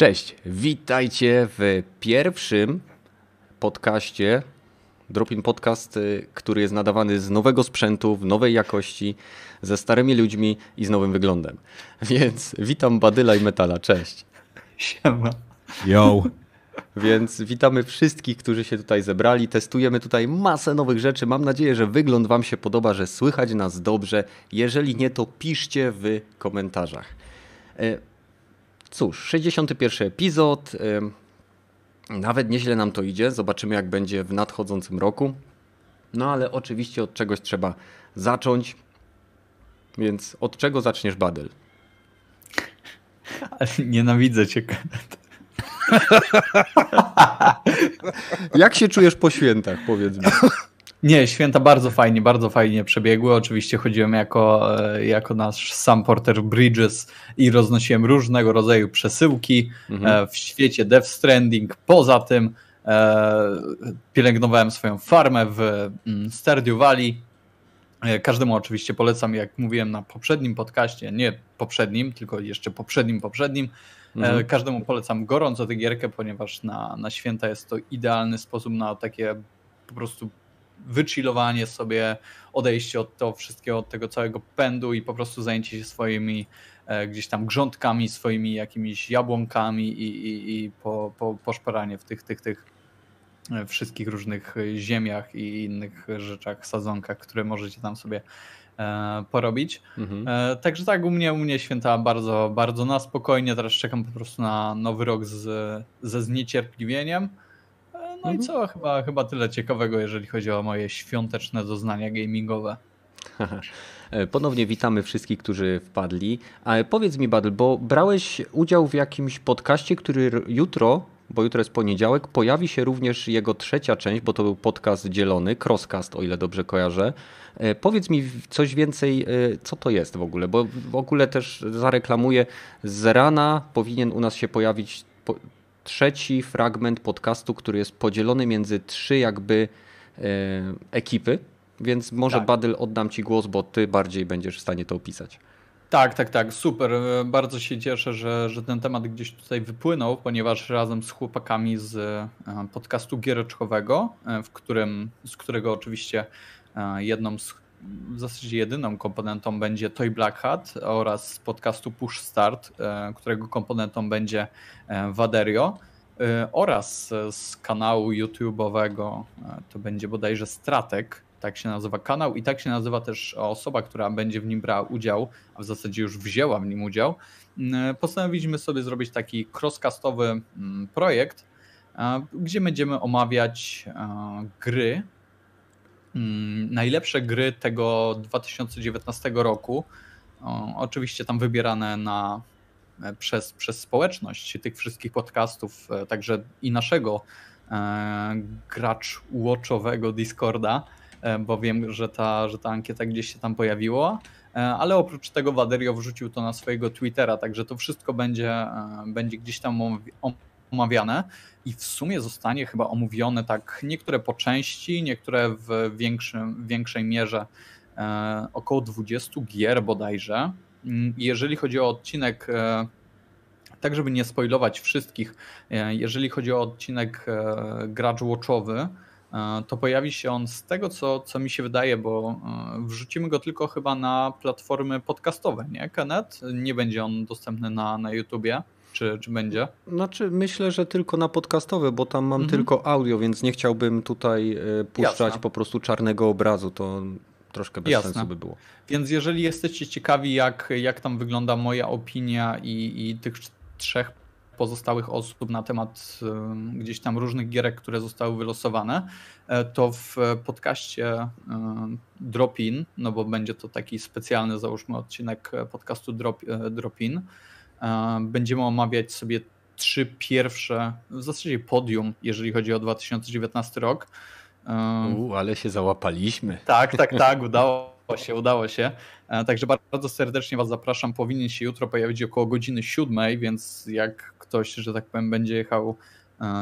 Cześć, witajcie w pierwszym podcaście Dropin Podcast, y, który jest nadawany z nowego sprzętu, w nowej jakości, ze starymi ludźmi i z nowym wyglądem. Więc witam Badyla i Metala, cześć. Siema. Yo. Więc witamy wszystkich, którzy się tutaj zebrali. Testujemy tutaj masę nowych rzeczy. Mam nadzieję, że wygląd Wam się podoba, że słychać nas dobrze. Jeżeli nie, to piszcie w komentarzach. Cóż, 61 epizod. Nawet nieźle nam to idzie. Zobaczymy, jak będzie w nadchodzącym roku. No ale oczywiście od czegoś trzeba zacząć. Więc od czego zaczniesz, Badel? Nienawidzę cię. Jak się czujesz po świętach, powiedz mi? Nie, święta bardzo fajnie, bardzo fajnie przebiegły. Oczywiście chodziłem jako, e, jako nasz sam porter Bridges i roznosiłem różnego rodzaju przesyłki mhm. w świecie Death Stranding. Poza tym e, pielęgnowałem swoją farmę w mm, Stardew Valley. E, każdemu oczywiście polecam, jak mówiłem na poprzednim podcaście, nie poprzednim, tylko jeszcze poprzednim, poprzednim, Mhm. Każdemu polecam gorąco tę gierkę, ponieważ na, na święta jest to idealny sposób na takie po prostu wychillowanie sobie, odejście od tego wszystkiego, od tego całego pędu i po prostu zajęcie się swoimi e, gdzieś tam grządkami, swoimi jakimiś jabłonkami i, i, i po, po, poszperanie w tych, tych, tych e, wszystkich różnych ziemiach i innych rzeczach, sadzonkach, które możecie tam sobie E, porobić. Mhm. E, także tak, u mnie, u mnie święta bardzo, bardzo na spokojnie. Teraz czekam po prostu na nowy rok z, ze zniecierpliwieniem. E, no mhm. i co, chyba, chyba tyle ciekawego, jeżeli chodzi o moje świąteczne doznania gamingowe. Ponownie witamy wszystkich, którzy wpadli. Ale powiedz mi, Badl, bo brałeś udział w jakimś podcaście, który jutro, bo jutro jest poniedziałek, pojawi się również jego trzecia część, bo to był podcast dzielony, Crosscast, o ile dobrze kojarzę. E, powiedz mi coś więcej, e, co to jest w ogóle, bo w ogóle też zareklamuję, z rana powinien u nas się pojawić trzeci fragment podcastu, który jest podzielony między trzy jakby e, ekipy, więc może tak. Badyl oddam Ci głos, bo Ty bardziej będziesz w stanie to opisać. Tak, tak, tak, super. Bardzo się cieszę, że, że ten temat gdzieś tutaj wypłynął, ponieważ razem z chłopakami z podcastu giereczkowego, w którym, z którego oczywiście E, jedną z, w zasadzie jedyną komponentą będzie Toy Black Hat oraz podcastu Push Start, e, którego komponentą będzie e, Waderio oraz z kanału YouTube'owego to będzie bodajże Stratek, tak się nazywa kanał i tak się nazywa też osoba, która będzie w nim brała udział, a w zasadzie już wzięła w nim udział. Postanowiliśmy sobie zrobić taki crosscastowy mm, projekt, gdzie będziemy omawiać gry Mm, najlepsze gry tego 2019 roku. oczywiście tam wybierane na, e, przez, przez społeczność tych wszystkich podcastów, e, także i naszego e, gracz watchowego Discorda, bo wiem, że ta, że ta ankieta gdzieś się tam pojawiła. Ale oprócz tego Waderio wrzucił to na swojego Twittera, także to wszystko będzie, będzie gdzieś tam omawiane i w sumie zostanie chyba omówione tak niektóre po części, niektóre w większym, większej mierze e, około 20 gier bodajże. Mm, jeżeli chodzi o odcinek, e, tak żeby nie spoilować wszystkich, e, jeżeli chodzi o odcinek e, gracz watchowy, e, to pojawi się on z tego, co, co mi się wydaje, bo e, wrzucimy go tylko chyba na platformy podcastowe, nie, Kenneth? Nie będzie on dostępny na, na YouTubie. Czy, czy będzie? Znaczy, myślę, że tylko na podcastowe, bo tam mam mhm. tylko audio, więc nie chciałbym tutaj e, puszczać Jasne. po prostu czarnego obrazu. To troszkę bez Jasne. sensu by było. Więc jeżeli jesteście ciekawi, jak, jak tam wygląda moja opinia i, i tych trzech pozostałych osób na temat y, gdzieś tam różnych gierek, które zostały wylosowane, y, to w podcaście y, Drop-In, no bo będzie to taki specjalny, załóżmy, odcinek podcastu Drop, Drop-In, Będziemy omawiać sobie trzy pierwsze, w zasadzie podium, jeżeli chodzi o 2019 rok. U, ale się załapaliśmy. Tak, tak, tak, udało się, udało się. Także bardzo serdecznie Was zapraszam. Powinien się jutro pojawić około godziny siódmej, więc jak ktoś, że tak powiem, będzie jechał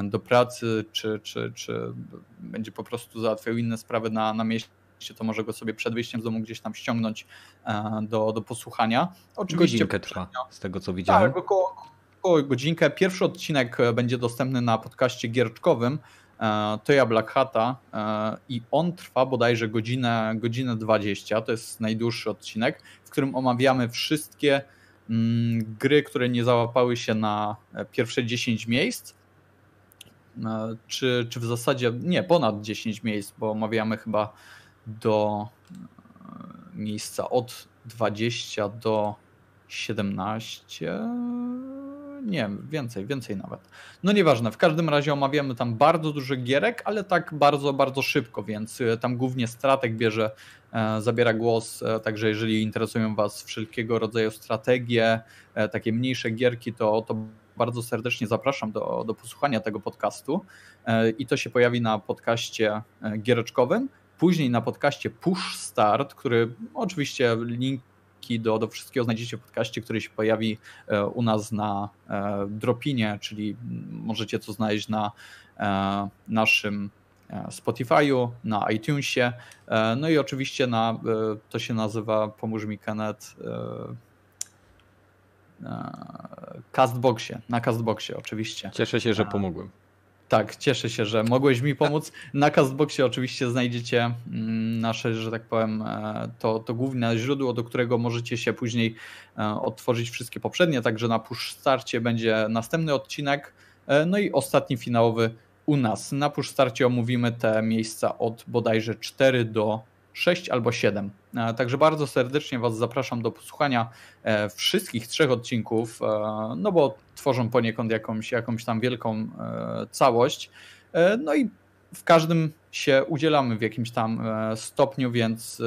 do pracy, czy, czy, czy będzie po prostu załatwiał inne sprawy na, na mieście, to może go sobie przed wyjściem z domu gdzieś tam ściągnąć e, do, do posłuchania. Oczywiście Godzinkę trwa, z tego co widziałem. Tak, około, około godzinkę. Pierwszy odcinek będzie dostępny na podcaście gierczkowym, E, to ja Black Hata e, i on trwa bodajże godzinę, godzinę 20. To jest najdłuższy odcinek, w którym omawiamy wszystkie mm, gry, które nie załapały się na e, pierwsze 10 miejsc. Czy, czy w zasadzie nie, ponad 10 miejsc, bo omawiamy chyba do miejsca od 20 do 17 nie, więcej, więcej nawet. No nieważne, w każdym razie omawiamy tam bardzo dużo gierek, ale tak bardzo, bardzo szybko, więc e, tam głównie stratek bierze, e, zabiera głos, e, także jeżeli interesują Was wszelkiego rodzaju strategie, takie mniejsze gierki, to, to bardzo serdecznie zapraszam do, do posłuchania tego podcastu i to się pojawi na podcaście giereczkowym. Później na podcaście Push Start, który oczywiście link linki do, do wszystkiego znajdziecie w podcaście, który się pojawi e, u nas na e, Dropinie, czyli możecie to znaleźć na e, naszym Spotify'u, na iTunesie, no i oczywiście na, to się nazywa, pomóż mi Kenneth, Castboxie, na Castboxie oczywiście. Cieszę się, że pomogłem. Tak, cieszę się, że mogłeś mi pomóc. Na Castboxie oczywiście znajdziecie mm, nasze, że tak powiem, e, to, to główne źródło, do którego możecie się później e, odtworzyć wszystkie poprzednie, także na push starcie będzie następny odcinek, e, no i ostatni finałowy u nas. Na push starcie omówimy te miejsca od bodajże 4 do 6 albo 7. E, także bardzo serdecznie Was zapraszam do posłuchania e, wszystkich trzech odcinków, e, no bo tworzą poniekąd jakąś, jakąś tam wielką całość. No i w każdym się udzielamy w jakimś tam stopniu, więc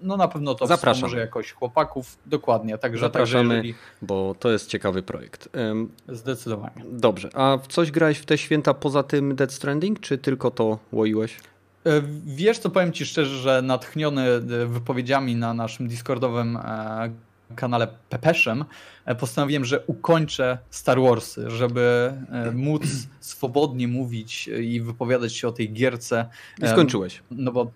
no na pewno to Zapraszam. może jakoś chłopaków. Dokładnie, także Zapraszamy, także jeżeli... bo to jest ciekawy projekt. Zdecydowanie. Dobrze, a w coś grałeś w te święta poza tym Dead Stranding, czy tylko to łoiłeś? E, wiesz co, powiem Ci szczerze, że natchniony e, wypowiedziami na naszym Discordowym e, kanale Pepeszem postanowiłem, że ukończę Star Warsy, żeby móc swobodnie mówić i wypowiadać się o tej gierce. I skończyłeś. No bo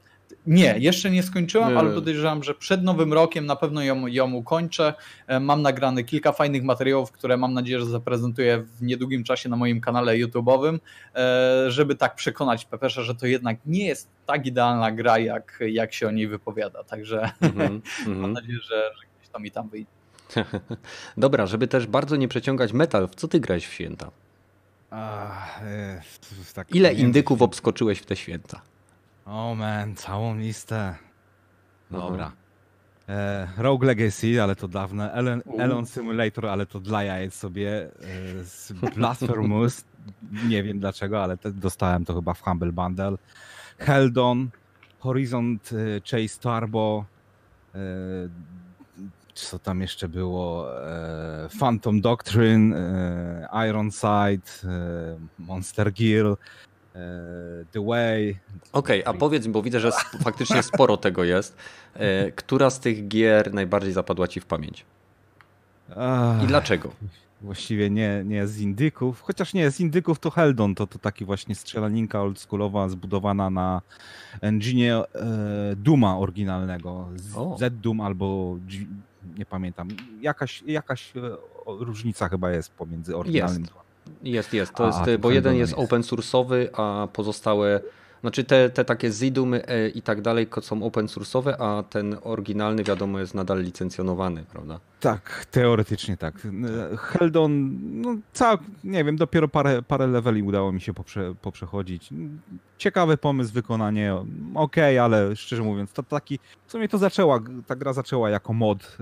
nie, jeszcze nie skończyłem, nie. ale podejrzewam, że przed nowym rokiem na pewno ją, ją ukończę. E, mam nagrane kilka fajnych materiałów, które mam nadzieję, że zaprezentuję w niedługim czasie na moim kanale YouTube'owym, e, żeby tak przekonać Pepesza, że to jednak nie jest tak idealna gra, jak, jak się o niej wypowiada. Także mm -hmm, mam nadzieję, że, że gdzieś to mi tam wyjdzie. Dobra, żeby też bardzo nie przeciągać metal, w co ty grałeś w święta? Ach, e, tak Ile indyków obskoczyłeś w te święta? O oh man, całą listę. Dobra. E, Rogue Legacy, ale to dawne. Elon, Elon Simulator, ale to dla jajec sobie. E, Blasphemous, nie wiem dlaczego, ale te, dostałem to chyba w Humble Bundle. Heldon, Horizon e, Chase Turbo, e, co tam jeszcze było? E, Phantom Doctrine, e, Ironside, Monster Gear, The Way. Okej, okay, a powiedz mi, bo widzę, że faktycznie sporo tego jest. E, która z tych gier najbardziej zapadła ci w pamięć? I dlaczego? Właściwie nie, nie z indyków, chociaż nie, z indyków to Heldon, to, to taki właśnie strzelaninka oldschoolowa zbudowana na engine e, Duma oryginalnego, Z-Doom albo nie pamiętam, jakaś, jakaś różnica chyba jest pomiędzy oryginalnym jest. Jest, jest. To a, jest, bo jeden jest, jest open source'owy, a pozostałe znaczy te, te takie Zidumy e, i tak dalej są open source'owe, a ten oryginalny wiadomo jest nadal licencjonowany, prawda? Tak, teoretycznie tak. Heldon, no cał, nie wiem, dopiero parę, parę leveli udało mi się poprze, poprzechodzić. Ciekawy pomysł, wykonanie, ok, ale szczerze mówiąc, to taki, w sumie to zaczęła, ta gra zaczęła jako mod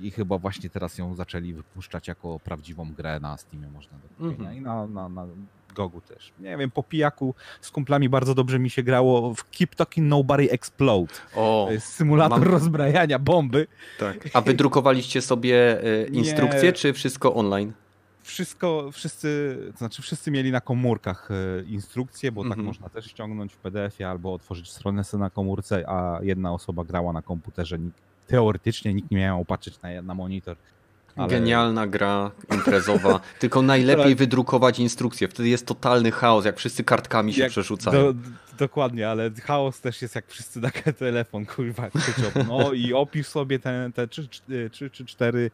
i chyba właśnie teraz ją zaczęli wypuszczać jako prawdziwą grę na Steamie można do kupienia mm -hmm. i na, na, na Gogu też. Nie wiem, po pijaku z kumplami bardzo dobrze mi się grało w Keep Talking Nobody Explode. O, symulator mam... rozbrajania bomby. Tak. A wydrukowaliście sobie e, instrukcje, Nie. czy wszystko online? Wszystko, wszyscy, to znaczy wszyscy mieli na komórkach e, instrukcje, bo mm -hmm. tak mhm. można też ściągnąć w PDF-ie albo otworzyć stronę na komórce, a jedna osoba grała na komputerze, teoretycznie nikt nie miał patrzeć na, na monitor. Ale... Genialna gra imprezowa, tylko najlepiej wydrukować instrukcję, wtedy jest totalny chaos, jak wszyscy kartkami się jak przerzucają. Do, dokładnie, ale chaos też jest jak wszyscy na telefon, kurwa, krzyczą. No i opisz sobie te, te trzy, trzy czy cztery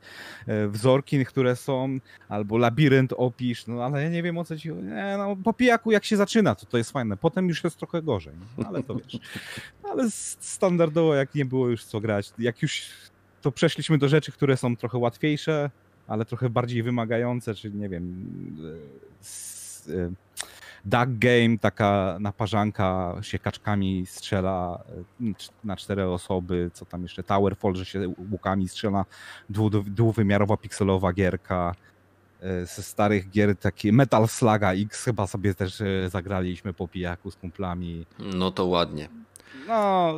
e, wzorki, które są, albo labirynt opisz, no ale ja nie wiem o co ci nie, no po pijaku jak się zaczyna, to to jest fajne, potem już jest trochę gorzej, no, ale to wiesz. Ale standardowo jak nie było już co grać, jak już to przeszliśmy do rzeczy, które są trochę łatwiejsze, ale trochę bardziej wymagające, czyli nie wiem, e, duck game, taka naparzanka się kaczkami strzela e, na cztery osoby, co tam jeszcze Towerfall, że się łukami strzela, dwuwymiarowa pikselowa gierka, e, ze starych gier taki Metal Slaga X chyba sobie też zagraliśmy po pijaku z kumplami. No to ładnie. No,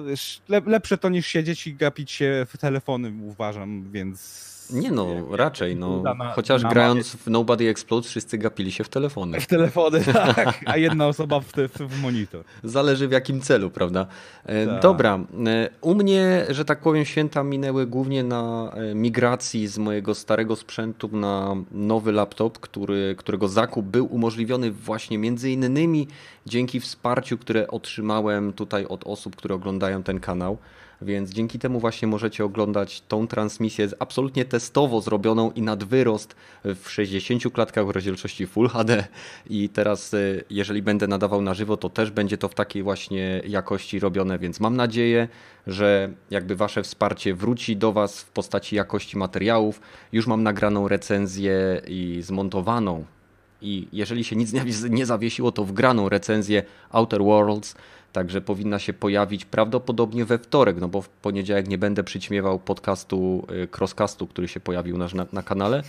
lepsze to niż siedzieć i gapić się w telefony, uważam, więc nie no, raczej. No. Chociaż grając w Nobody Explodes wszyscy gapili się w telefony. W telefony, tak. A jedna osoba w, w, w monitor. Zależy w jakim celu, prawda? E, tak. Dobra. E, u mnie, że tak powiem, święta minęły głównie na e, migracji z mojego starego sprzętu na nowy laptop, który, którego zakup był umożliwiony właśnie między innymi dzięki wsparciu, które otrzymałem tutaj od osób, które oglądają ten kanał. Więc dzięki temu właśnie możecie oglądać tą transmisję absolutnie testowo zrobioną i nad wyrost w 60 klatkach w rozdzielczości Full HD. I teraz, e, jeżeli będę nadawał na żywo, to też będzie to w takiej właśnie jakości robione, więc mam nadzieję, że jakby wasze wsparcie wróci do was w postaci jakości materiałów. Już mam nagraną recenzję i zmontowaną. I jeżeli się nic nie zawiesiło, to wgraną recenzję Outer Worlds Także powinna się pojawić prawdopodobnie we wtorek, no bo w poniedziałek nie będę przyćmiewał podcastu y, Crosscastu, który się pojawił na, na kanale.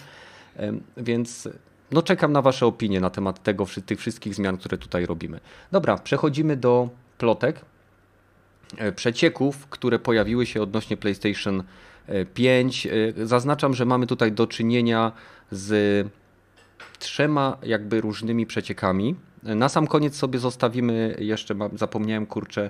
Więc no czekam na Wasze opinie na temat tego, tych wszystkich zmian, które tutaj robimy. Dobra, przechodzimy do plotek, e, przecieków, które pojawiły się odnośnie PlayStation 5. E, e, zaznaczam, że mamy tutaj do czynienia z trzema jakby różnymi przeciekami. Na sam koniec sobie zostawimy jeszcze, zapomniałem kurczę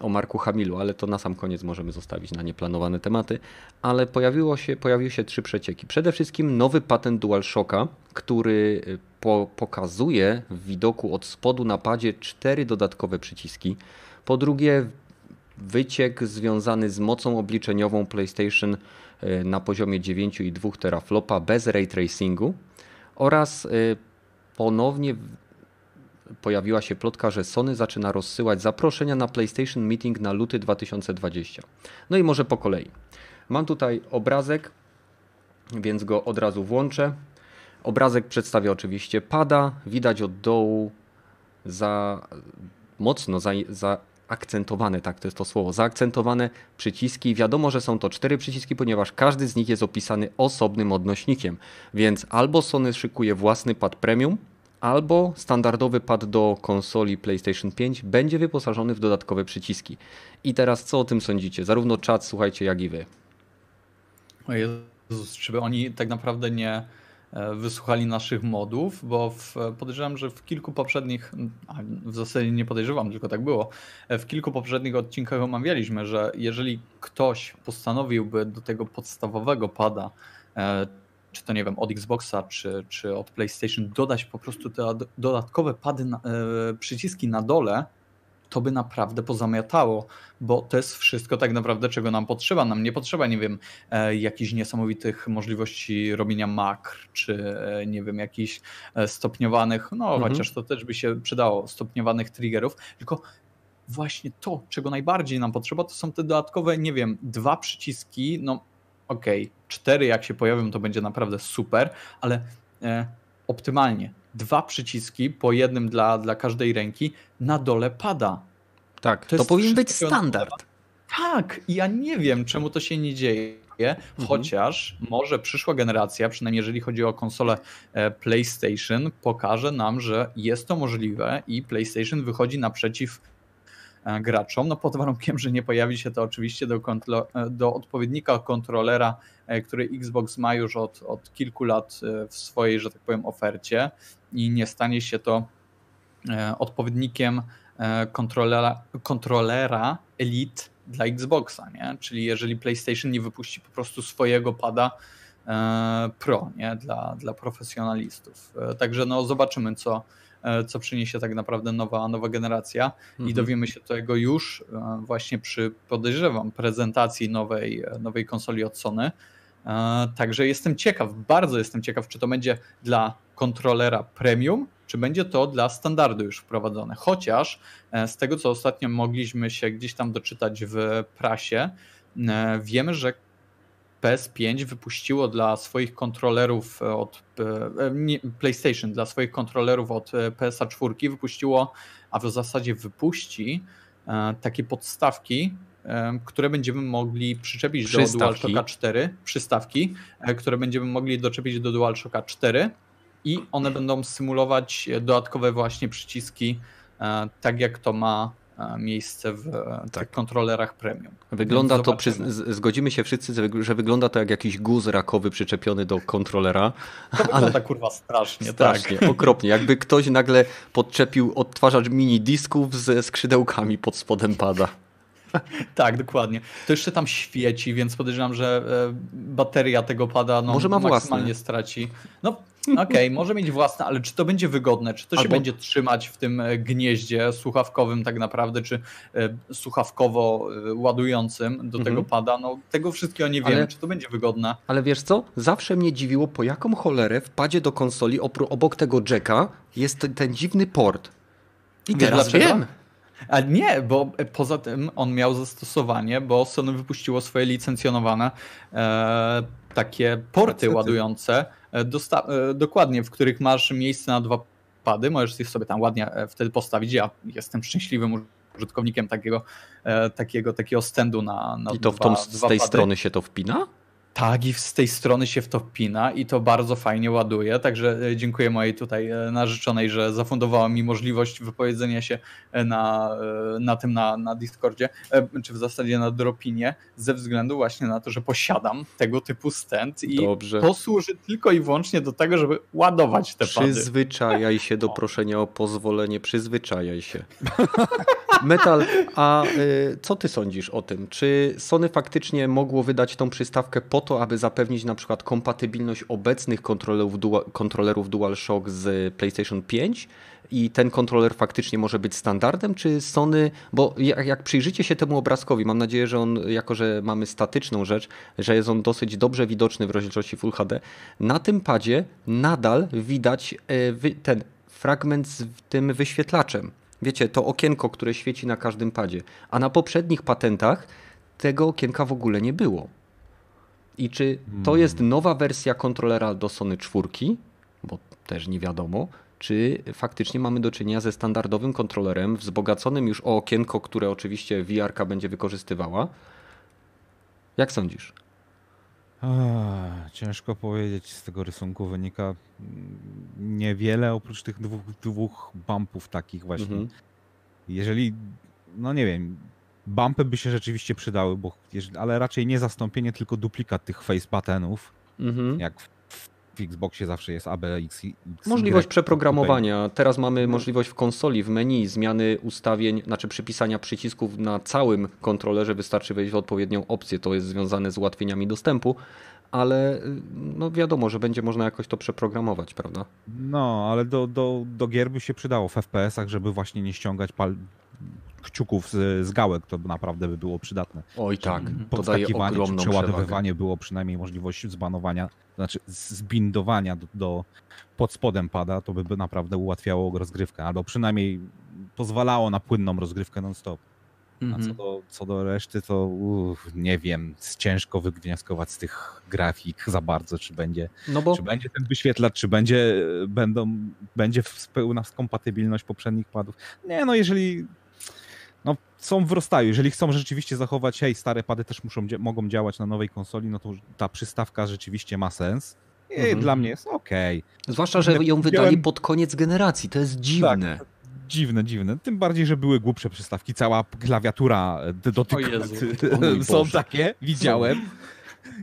o Marku Hamilu, ale to na sam koniec możemy zostawić na nieplanowane tematy. Ale pojawiło się, pojawiły się trzy przecieki. Przede wszystkim nowy patent DualShocka, który y, po, pokazuje w widoku od spodu na padzie cztery dodatkowe przyciski. Po drugie, wyciek związany z mocą obliczeniową PlayStation y, na poziomie 9,2 teraflopa bez ray tracingu oraz y, ponownie pojawiła się plotka, że Sony zaczyna rozsyłać zaproszenia na PlayStation Meeting na luty 2020. No i może po kolei. Mam tutaj obrazek, więc go od razu włączę. Obrazek przedstawia oczywiście pada. Widać od dołu za mocno za, zaakcentowane, tak to jest to słowo, zaakcentowane przyciski. Wiadomo, że są to cztery przyciski, ponieważ każdy z nich jest opisany osobnym odnośnikiem. Więc albo Sony szykuje własny pad premium, albo standardowy pad do konsoli PlayStation 5 będzie wyposażony w dodatkowe przyciski. I teraz co o tym sądzicie? Zarówno czat, słuchajcie, jak i wy. O Jezus, czy oni tak naprawdę nie e, wysłuchali naszych modów, bo w, podejrzewam, że w kilku poprzednich, w zasadzie nie podejrzewam, tylko tak było, e, w kilku poprzednich odcinkach omawialiśmy, że jeżeli ktoś postanowiłby do tego podstawowego pada e, czy to nie wiem, od Xboxa, czy, czy od PlayStation, dodać po prostu te dodatkowe pady, na, e, przyciski na dole, to by naprawdę pozamiatało, bo to jest wszystko tak naprawdę, czego nam potrzeba. Nam nie potrzeba, nie wiem, e, jakichś niesamowitych możliwości robienia makr, czy e, nie wiem, jakichś e, stopniowanych, no mhm. chociaż to też by się przydało, stopniowanych triggerów, tylko właśnie to, czego najbardziej nam potrzeba, to są te dodatkowe, nie wiem, dwa przyciski, no ok, cztery jak się pojawią, to będzie naprawdę super, ale e, optymalnie dwa przyciski po jednym dla, dla każdej ręki na dole pada. Tak, to, to powinien być standard. Tak, ja nie wiem, czemu to się nie dzieje. Mhm. Chociaż może przyszła generacja, przynajmniej jeżeli chodzi o konsolę e, PlayStation, pokaże nam, że jest to możliwe i PlayStation wychodzi naprzeciw graczom, no pod warunkiem, że nie pojawi się to oczywiście do, e, do odpowiednika kontrolera, e, który Xbox ma już od, od kilku lat w swojej, że tak powiem, ofercie i nie stanie się to odpowiednikiem kontrolera, kontrolera Elite dla Xboxa, nie? Czyli jeżeli PlayStation nie wypuści po prostu swojego pada, Pro, nie? Dla, dla profesjonalistów. Także no zobaczymy, co, co przyniesie tak naprawdę nowa, nowa generacja mhm. i dowiemy się tego już właśnie przy, podejrzewam, prezentacji nowej, nowej konsoli od Sony. Także jestem ciekaw, bardzo jestem ciekaw, czy to będzie dla kontrolera premium, czy będzie to dla standardu już wprowadzone. Chociaż e, z tego, co ostatnio mogliśmy się gdzieś tam doczytać w prasie, e, wiemy, że PS5 wypuściło dla swoich kontrolerów od e, PlayStation, dla swoich kontrolerów od PSA 4 wypuściło, a w zasadzie wypuści takie podstawki, które będziemy mogli przyczepić przystawki. do DualShocka 4, przystawki, które będziemy mogli doczepić do DualShocka 4 i one będą symulować dodatkowe właśnie przyciski, e, tak jak to ma e, miejsce w tak. kontrolerach premium. Wygląda to, przy, zgodzimy się wszyscy, że wygląda to jak jakiś guz rakowy przyczepiony do kontrolera. To ale... wygląda kurwa strasznie. Strasznie, tak. okropnie. Jakby ktoś nagle podczepił odtwarzacz mini disków ze skrzydełkami pod spodem pada. tak, dokładnie. To jeszcze tam świeci, więc podejrzewam, że e, bateria tego pada no, Może ma maksymalnie własne. straci. No okej, okay, może mieć własne, ale czy to będzie wygodne? Czy to Albo... się będzie trzymać w tym e, gnieździe słuchawkowym tak naprawdę, czy e, słuchawkowo ładującym do mhm. tego pada? No tego wszystkiego nie wiem, ale... czy to będzie wygodne. Ale wiesz co? Zawsze mnie dziwiło, po jaką cholerę w padzie do konsoli obok tego jacka jest ten dziwny port. I teraz wiem. A nie, bo poza tym on miał zastosowanie, bo Sony wypuściło swoje licencjonowane e, takie porty ładujące, e, e, dokładnie, w których masz miejsce na dwa pady, możesz je sobie tam ładnie e, wtedy postawić. Ja jestem szczęśliwym użytkownikiem takiego, e, takiego, takiego standu na, na I to dwa, w tą, z tej pady. strony się to wpina? Tak, i z tej strony się w to wpina i to bardzo fajnie ładuje. Także e, dziękuję mojej tutaj e, narzeczonej, że zafundowała mi możliwość wypowiedzenia się e, na, na tym na, na Discordzie, czy w zasadzie na Dropinie, ze względu właśnie na to, że posiadam tego typu stand i Dobrze. to służy tylko i wyłącznie do tego, żeby ładować te pady. Przyzwyczajaj się do proszenia o pozwolenie, przyzwyczajaj się. Metal, a co ty sądzisz o tym? Czy Sony faktycznie mogło wydać tą przystawkę po to, aby zapewnić na przykład kompatybilność obecnych kontrolerów, dual, kontrolerów DualShock z PlayStation 5 i ten kontroler faktycznie może być standardem, czy Sony, bo jak, jak przyjrzycie się temu obrazkowi, mam nadzieję, że on, jako że mamy statyczną rzecz, że jest on dosyć dobrze widoczny w rozdzielczości Full HD, na tym padzie nadal widać e, ten fragment z tym wyświetlaczem. Wiecie, to okienko, które świeci na każdym padzie. A na poprzednich patentach tego okienka w ogóle nie było. I czy to hmm. jest nowa wersja kontrolera do Sony 4, bo też nie wiadomo, czy faktycznie mamy do czynienia ze standardowym kontrolerem, wzbogaconym już o okienko, które oczywiście VR będzie wykorzystywała. Jak sądzisz? ciężko powiedzieć, z tego rysunku wynika niewiele oprócz tych dwóch, dwóch bumpów takich właśnie. Mhm. Jeżeli, no nie wiem, bumpy by się rzeczywiście przydały, bo, ale raczej nie zastąpienie, tylko duplikat tych face buttonów, mhm. jak w, w Xboxie zawsze jest ABX. Możliwość przeprogramowania. Teraz mamy możliwość w konsoli, w menu zmiany ustawień, znaczy przypisania przycisków na całym kontrolerze. Wystarczy wejść w odpowiednią opcję. To jest związane z ułatwieniami dostępu ale y, no wiadomo, że będzie można jakoś to przeprogramować, prawda? No, ale do, do, do gier by się przydało w FPS-ach, żeby właśnie nie ściągać pal kciuków z, z gałek, to naprawdę by było przydatne. Oj tak, ogromną czy przeładowywanie było przynajmniej możliwość zbanowania, znaczy zbindowania do, do pod spodem pada, to by, by naprawdę ułatwiało rozgrywkę, albo przynajmniej pozwalało na płynną rozgrywkę non-stop. A co mhm. do, co do reszty, to nie wiem, ciężko wywnioskować z tych grafik za bardzo, czy będzie, no bo... czy będzie ten wyświetlacz, czy będzie, będą, będzie pełna kompatybilność poprzednich padów. Nie, no jeżeli no, są w rozstaju. Jeżeli chcą rzeczywiście zachować, hej, stare pady też muszą, mogą działać na nowej konsoli, no to ta przystawka rzeczywiście ma sens. I mhm. dla mnie jest ok. Zwłaszcza, że ją wydali pod koniec generacji. To jest dziwne. Tak dziwne, dziwne. Tym bardziej, że były głupsze przystawki. Cała klawiatura dotyk są takie, widziałem.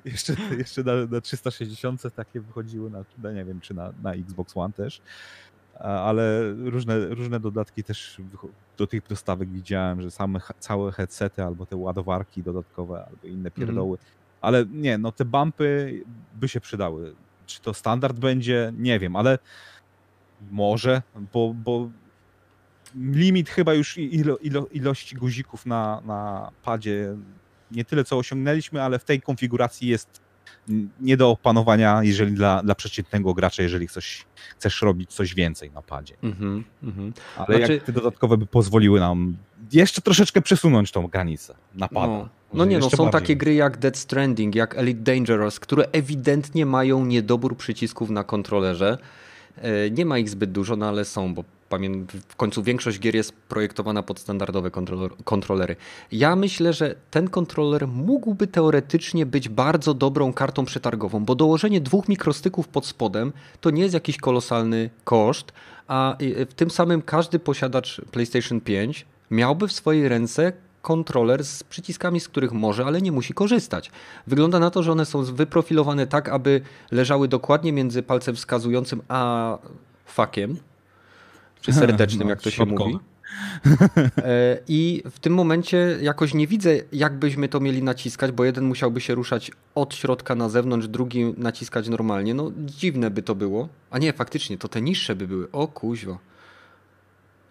Jeszcze, jeszcze na, na 360 takie wychodziły, na, na, nie wiem, czy na, na Xbox One też. Ale różne, różne dodatki też do tych dostawek widziałem, że same całe headsety albo te ładowarki dodatkowe albo inne mhm. pierdoły. ale nie, no te bumpy by się przydały. Czy to standard będzie? Nie wiem, ale może, bo, bo limit chyba już ilo, ilo, ilości guzików na, na padzie nie tyle co osiągnęliśmy, ale w tej konfiguracji jest nie do opanowania, jeżeli dla, dla przeciętnego gracza, jeżeli coś, chcesz robić coś więcej na padzie. Mm -hmm, Ale znaczy... jak te dodatkowe by pozwoliły nam jeszcze troszeczkę przesunąć tą granicę napada. No. No nie, no są bardziej. takie gry jak Dead Stranding, jak Elite Dangerous, które ewidentnie mają niedobór przycisków na kontrolerze. E, nie ma ich zbyt dużo, no ale są, bo w końcu większość gier jest projektowana pod standardowe kontrolery. Ja myślę, że ten kontroler mógłby teoretycznie być bardzo dobrą kartą przetargową, bo dołożenie dwóch mikrostyków pod spodem to nie jest jakiś kolosalny koszt, a w tym samym każdy posiadacz PlayStation 5 miałby w swojej ręce kontroler z przyciskami, z których może, ale nie musi korzystać. Wygląda na to, że one są wyprofilowane tak, aby leżały dokładnie między palcem wskazującym a fakiem, czy serdecznym, no, jak to się mówi. E, I w tym momencie jakoś nie widzę, jak byśmy to mieli naciskać, bo jeden musiałby się ruszać od środka na zewnątrz, drugi naciskać normalnie. No dziwne by to było. A nie, faktycznie, to te niższe by były. O kuźwa.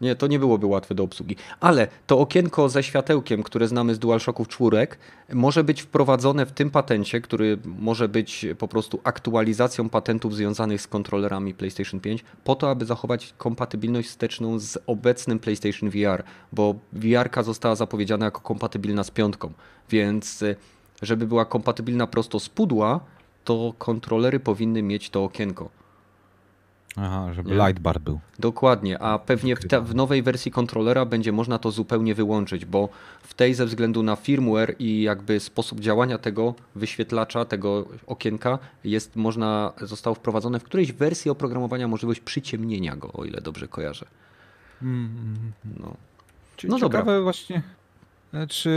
Nie, to nie byłoby łatwe do obsługi. Ale to okienko ze światełkiem, które znamy z DualShocków czwórek, może być wprowadzone w tym patencie, który może być po prostu aktualizacją patentów związanych z kontrolerami PlayStation 5, po to, aby zachować kompatybilność wsteczną z obecnym PlayStation VR, bo VR została zapowiedziana jako kompatybilna z piątką, więc e, żeby była kompatybilna prosto z pudła, to kontrolery powinny mieć to okienko. Aha, żeby nie? lightbar był. Dokładnie, a pewnie w, te, w, nowej wersji kontrolera będzie można to zupełnie wyłączyć, bo w tej ze względu na firmware i jakby sposób działania tego wyświetlacza, tego okienka jest można, zostało wprowadzone w którejś wersji oprogramowania możliwość przyciemnienia go, o ile dobrze kojarzę. Mm, no. Czyli no ciekawe dobra. właśnie, czy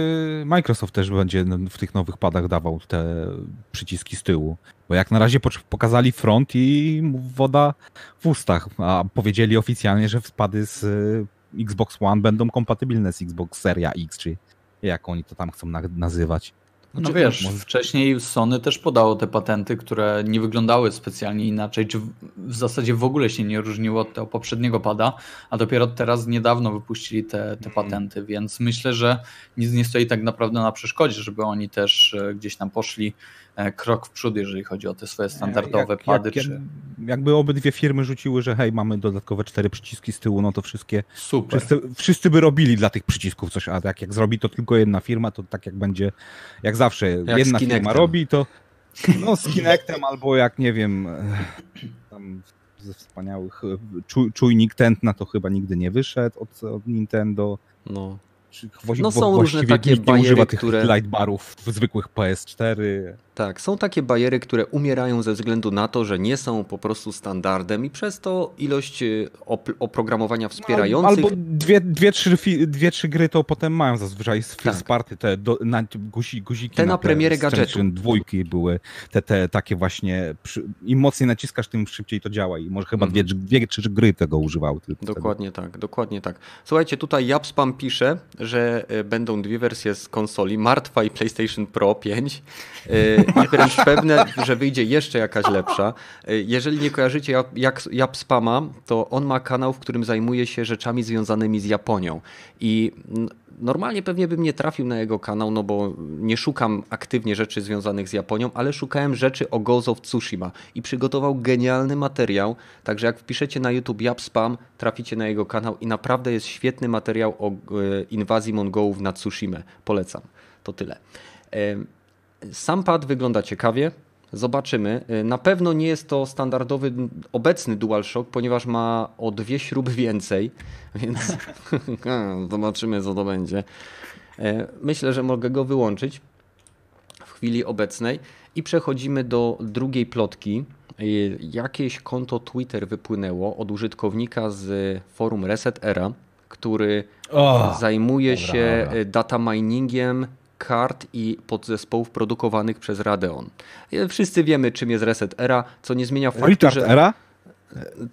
Microsoft też będzie w tych nowych padach dawał te przyciski z tyłu? Bo jak na razie pokazali front i woda w ustach, a powiedzieli oficjalnie, że wpady z y, Xbox One będą kompatybilne z Xbox Seria X, czy jak oni to tam chcą nazywać. No, no wiesz, wcześniej Sony też podało te patenty, które nie wyglądały specjalnie inaczej, czy w zasadzie w ogóle się nie różniło od tego poprzedniego pada, a dopiero teraz niedawno wypuścili te, te mhm. patenty, więc myślę, że nic nie stoi tak naprawdę na przeszkodzie, żeby oni też e, gdzieś tam poszli krok w przód, jeżeli chodzi o te swoje standardowe jak, pady. Jak, czy... Jakby obydwie firmy rzuciły, że hej, mamy dodatkowe cztery przyciski z tyłu, no to wszystkie. Super. Wszyscy, wszyscy by robili dla tych przycisków coś, a jak, jak zrobi to tylko jedna firma, to tak jak będzie, jak zawsze, jak jedna firma robi, to no z Kinectem albo jak nie wiem, tam ze wspaniałych, czujnik tętna to chyba nigdy nie wyszedł od, od Nintendo. No no są różne takie bariery, które... lightbarów w zwykłych PS4. Tak, są takie bariery, które umierają ze względu na to, że nie są po prostu standardem i przez to ilość y, op oprogramowania wspierających... Albo dwie, dwie, trzy, dwie, trzy gry to potem mają zazwyczaj tak. te do, na, guzi, guziki te na, na premierę gadżetu. dwójki były, te, te takie właśnie, przy, im mocniej naciskasz, tym szybciej to działa i może chyba mhm. dwie, dwie, trzy gry tego używały. Dokładnie wtedy. tak, dokładnie tak. Słuchajcie, tutaj Japspam pisze, że y, będą dwie wersje z konsoli, Martwa i PlayStation Pro 5 i wręcz pewne, że wyjdzie jeszcze jakaś lepsza. Jeżeli nie kojarzycie jak Jap Spama, to on ma kanał, w którym zajmuje się rzeczami związanymi z Japonią. I normalnie pewnie bym nie trafił na jego kanał, no bo nie szukam aktywnie rzeczy związanych z Japonią, ale szukałem rzeczy o Ghost of Tsushima i przygotował genialny materiał. Także jak wpiszecie na YouTube Jap Spam, traficie na jego kanał i naprawdę jest świetny materiał o e, inwazji Mongołów na Tsushima. Polecam. To tyle. Sam pad wygląda ciekawie. Zobaczymy. Y, na pewno nie jest to standardowy obecny DualShock, ponieważ ma o dwie śruby więcej, więc zobaczymy co to będzie. E, myślę, że mogę go wyłączyć w chwili obecnej i przechodzimy do drugiej plotki. E, jakieś konto Twitter wypłynęło od użytkownika z forum Reset Era, który oh, zajmuje dobra, się dobra. data miningiem kart i podzespołów produkowanych przez Radeon. Wszyscy wiemy, czym jest Reset Era, co nie zmienia faktu, Retard że... Era?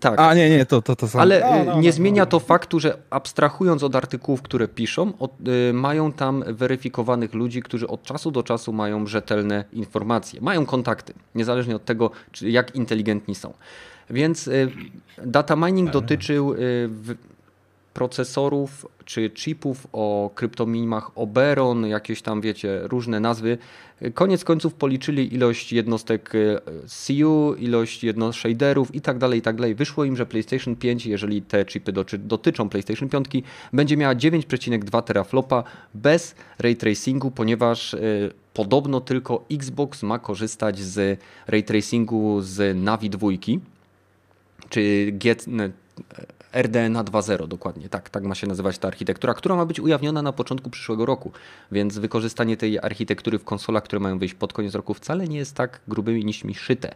Tak. A nie, nie, to, to, to samo. Ale no, y, no, nie no, zmienia no. to faktu, że abstrahując od artykułów, które piszą, od, y, mają tam weryfikowanych ludzi, którzy od czasu do czasu mają rzetelne informacje, mają kontakty, niezależnie od tego, czy, jak inteligentni są. Więc y, data mining dotyczył y, w, procesorów czy chipów o kryptominimach Oberon, jakieś tam wiecie, różne nazwy. Koniec końców policzyli ilość jednostek e, CU, ilość jednostek shaderów i tak dalej, i tak dalej. Wyszło im, że PlayStation 5, jeżeli te chipy doty- dotyczą PlayStation 5, będzie miała 9,2 teraflopa bez ray tracingu, ponieważ e, podobno tylko Xbox ma korzystać z ray tracingu z Navi 2 czy Get, RDNA 2.0 dokładnie, tak, tak ma się nazywać ta architektura, która ma być ujawniona na początku przyszłego roku, więc wykorzystanie tej architektury w konsolach, które mają wyjść pod koniec roku wcale nie jest tak grubymi niż mi szyte.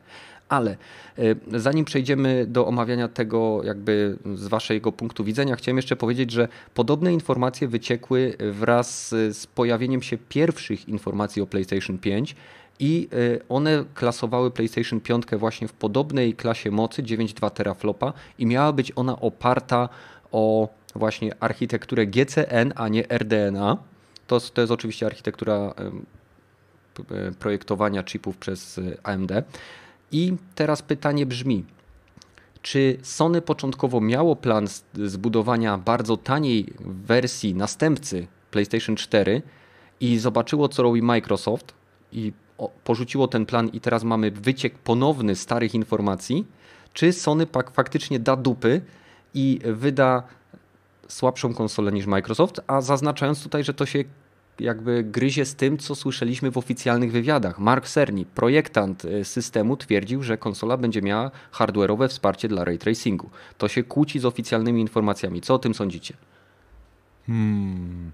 Ale y, zanim przejdziemy do omawiania tego jakby z waszego punktu widzenia, chciałem jeszcze powiedzieć, że podobne informacje wyciekły wraz z pojawieniem się pierwszych informacji o PlayStation 5 i y, one klasowały PlayStation 5 właśnie w podobnej klasie mocy 9,2 teraflopa i miała być ona oparta o właśnie architekturę GCN, a nie RDNA. To, to jest oczywiście architektura e, projektowania chipów przez y, AMD. I teraz pytanie brzmi, czy Sony początkowo miało plan zbudowania bardzo taniej wersji następcy PlayStation 4 i zobaczyło, co robi Microsoft i porzuciło ten plan i teraz mamy wyciek ponowny starych informacji, czy Sony faktycznie da dupy i wyda słabszą konsolę niż Microsoft, a zaznaczając tutaj, że to się jakby gryzie z tym, co słyszeliśmy w oficjalnych wywiadach. Mark Cerny, projektant y, systemu, twierdził, że konsola będzie miała hardware'owe wsparcie dla ray tracingu. To się kłóci z oficjalnymi informacjami. Co o tym sądzicie? Hmm.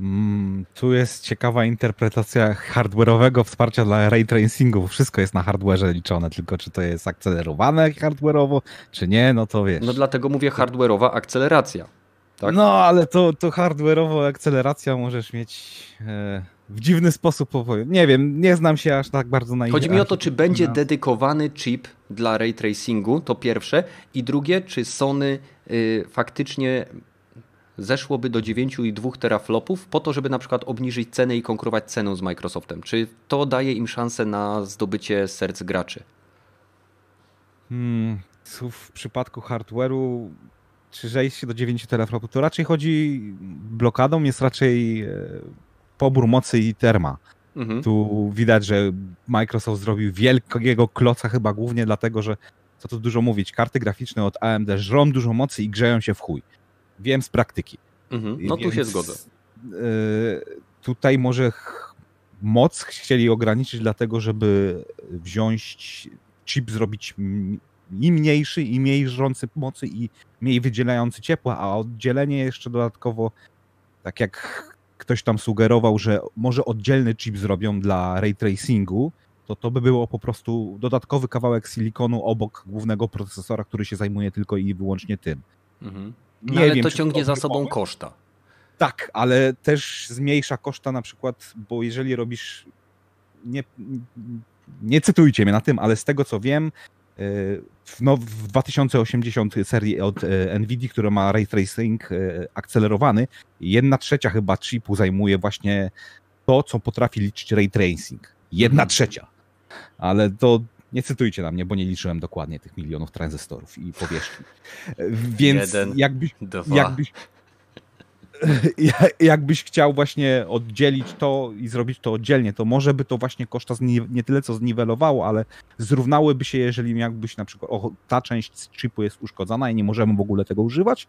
Mm, tu jest ciekawa interpretacja hardware'owego wsparcia dla ray tracingu, bo wszystko jest na hardware'ze liczone, tylko czy to jest akcelerowane hardware'owo, czy nie, no to wiesz. No dlatego mówię hardware'owa akceleracja. Tak? No, ale to, to hardware'owo akceleracja możesz mieć e, w dziwny sposób. Nie wiem, nie znam się aż tak bardzo na Chodzi mi o to, czy będzie na- dedykowany chip dla ray tracingu, to pierwsze. I drugie, czy Sony y, faktycznie zeszłoby do 9,2 teraflopów po to, żeby na przykład obniżyć cenę i konkurować ceną z Microsoftem. Czy to daje im szansę na zdobycie serc graczy? Hmm, w przypadku hardware'u, czy zejście do 9 teraflopów, to raczej chodzi, blokadą jest raczej e, pobór mocy i terma. Mhm. Tu widać, że Microsoft zrobił wielkiego kloca chyba głównie dlatego, że co tu dużo mówić, karty graficzne od AMD żrą dużo mocy i grzeją się w chuj. Wiem z praktyki. Mhm. No tu Więc, się zgodzę. e, Tutaj może moc chcieli ograniczyć dlatego, żeby wziąć chip, zrobić i mniejszy, i mniej żrący mocy, i mniej wydzielający ciepła, a oddzielenie jeszcze dodatkowo, tak jak ktoś tam sugerował, że może oddzielny chip zrobią dla ray tracingu, to to by było po prostu dodatkowy kawałek silikonu obok głównego procesora, który się zajmuje tylko i wyłącznie tym. Mhm. Nie No, ale wiem, to ciągnie za dobry sobą koszta. Tak, ale też zmniejsza koszta na przykład, bo jeżeli robisz, nie, nie cytujcie mnie na tym, ale z tego co wiem, w, no, w 2080 serii od y, Nvidia, która ma ray tracing y, akcelerowany, jedna trzecia chyba chipu zajmuje właśnie to, co potrafi liczyć ray tracing. Jedna Mhm. trzecia. Ale to nie cytujcie na mnie, bo nie liczyłem dokładnie tych milionów tranzystorów i powierzchni. Więc Jeden. jakbyś, Dwa. jakbyś, ja- jakbyś chciał właśnie oddzielić to i zrobić to oddzielnie, to może by to właśnie koszta nie tyle co zniwelowało, ale zrównałyby się, jeżeli jakbyś na przykład, o, ta część chipu jest uszkodzona i nie możemy w ogóle tego używać.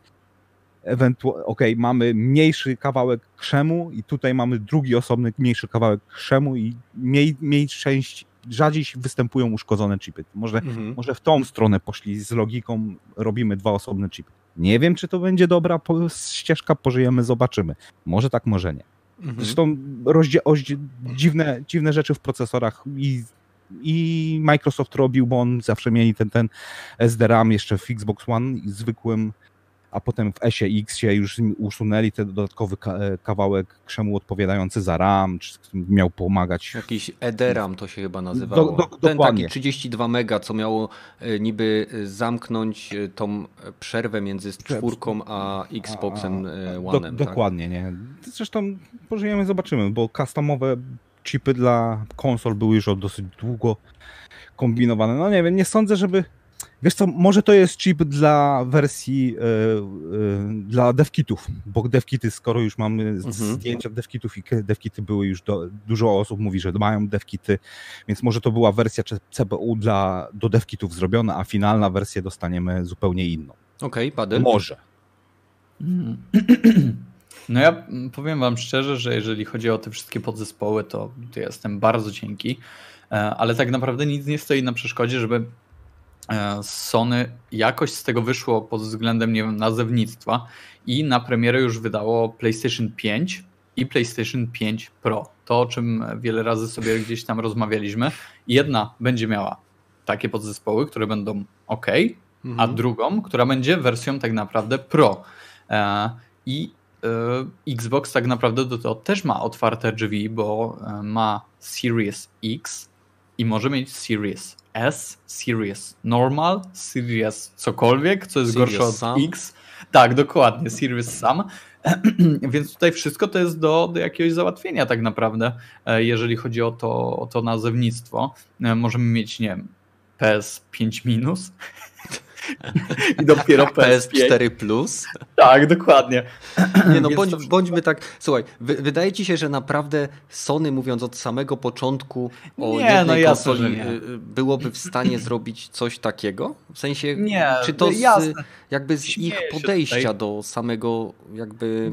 Ewentualnie, okej, mamy mniejszy kawałek krzemu i tutaj mamy drugi osobny, mniejszy kawałek krzemu i mniej, mniej część, rzadziej występują uszkodzone chipy. Może Mhm. może w tą stronę poszli z logiką, robimy dwa osobne chipy. Nie wiem, czy to będzie dobra ścieżka, pożyjemy, zobaczymy. Może tak, może nie. Mhm. Zresztą rozdzie- dziwne, dziwne rzeczy w procesorach i, i Microsoft robił, bo on zawsze mieli ten, ten SDRAM jeszcze w Xbox One i zwykłym a potem w SE X już usunęli ten dodatkowy e, kawałek krzemu odpowiadający za RAM, czy miał pomagać. Jakiś EDRAM to się chyba nazywało. Do, do, ten dokładnie. taki 32 mega, co miało e, niby zamknąć tą przerwę między czwórką a Xboxem One. Do, dokładnie, tak? nie. Zresztą pożyjemy, zobaczymy, bo customowe chipy dla konsol były już od dosyć długo kombinowane. No nie wiem, nie sądzę, żeby Wiesz co, może to jest chip dla wersji yy, yy, dla devkitów, bo devkity, skoro już mamy mhm. zdjęcia devkitów i devkity były już, do, dużo osób mówi, że mają devkity, więc może to była wersja CPU dla, do devkitów zrobiona, a finalna wersja dostaniemy zupełnie inną. Okej, okay. Może. No ja powiem wam szczerze, że jeżeli chodzi o te wszystkie podzespoły, to, to jestem bardzo cienki, e, ale tak naprawdę nic nie stoi na przeszkodzie, żeby E, Sony jakoś z tego wyszło pod względem nie wiem, nazewnictwa i na premierę już wydało PlayStation 5 i PlayStation 5 Pro. To, o czym wiele razy sobie gdzieś tam rozmawialiśmy. Jedna będzie miała takie podzespoły, które będą ok, mhm. a drugą, która będzie wersją tak naprawdę Pro. E, I e, Xbox tak naprawdę do tego też ma otwarte drzwi, bo ma Series X i może mieć Series S, Series Normal, Series cokolwiek, co jest gorsze od Sam. X. Tak, dokładnie, Series Sam. Więc tutaj wszystko to jest do, do jakiegoś załatwienia tak naprawdę, e, jeżeli chodzi o to, o to nazewnictwo. E, możemy mieć, nie wiem, PS5 minus, I dopiero PS4 Plus. Tak, dokładnie. Nie no, bądź, bądźmy tak. Słuchaj, wydaje ci się, że naprawdę Sony, mówiąc od samego początku o nie, jednej no konsoli, nie. Y, byłoby w stanie zrobić coś takiego? W sensie, nie, czy to z, jakby z ich podejścia do samego jakby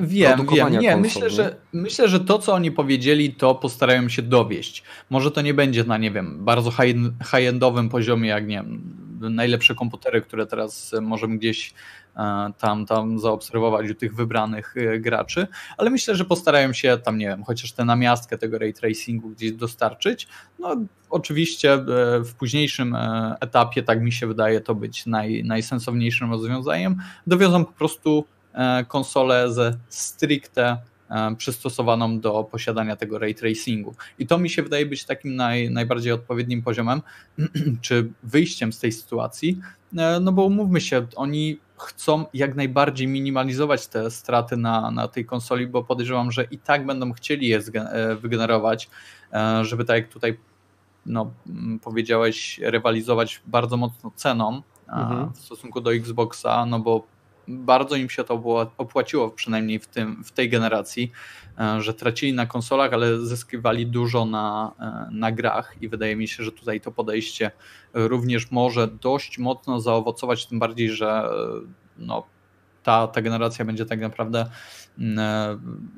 wiem, wiem. Nie, konsol, myślę, nie? Że, myślę, że to, co oni powiedzieli, to postarają się dowieść. Może to nie będzie na, nie wiem, bardzo high-endowym poziomie, jak nie wiem, najlepsze komputery, które teraz możemy gdzieś e, tam, tam zaobserwować u tych wybranych e, graczy, ale myślę, że postarają się tam, nie wiem, chociaż tę namiastkę tego ray tracingu gdzieś dostarczyć. No, oczywiście e, w późniejszym etapie, tak mi się wydaje, to być naj, najsensowniejszym rozwiązaniem. Dowiozą po prostu konsolę ze stricte przystosowaną do posiadania tego ray tracingu. I to mi się wydaje być takim naj, najbardziej odpowiednim poziomem, czy wyjściem z tej sytuacji, e, no bo umówmy się, oni chcą jak najbardziej minimalizować te straty na, na tej konsoli, bo podejrzewam, że i tak będą chcieli je e, wygenerować, e, żeby tak jak tutaj no, powiedziałeś, rywalizować bardzo mocno ceną mhm. w stosunku do Xboxa, no bo bardzo im się to opłaciło, przynajmniej w, tym, w tej generacji, e, że tracili na konsolach, ale zyskiwali dużo na, e, na grach i wydaje mi się, że tutaj to podejście również może dość mocno zaowocować, tym bardziej, że e, no, ta, ta generacja będzie tak naprawdę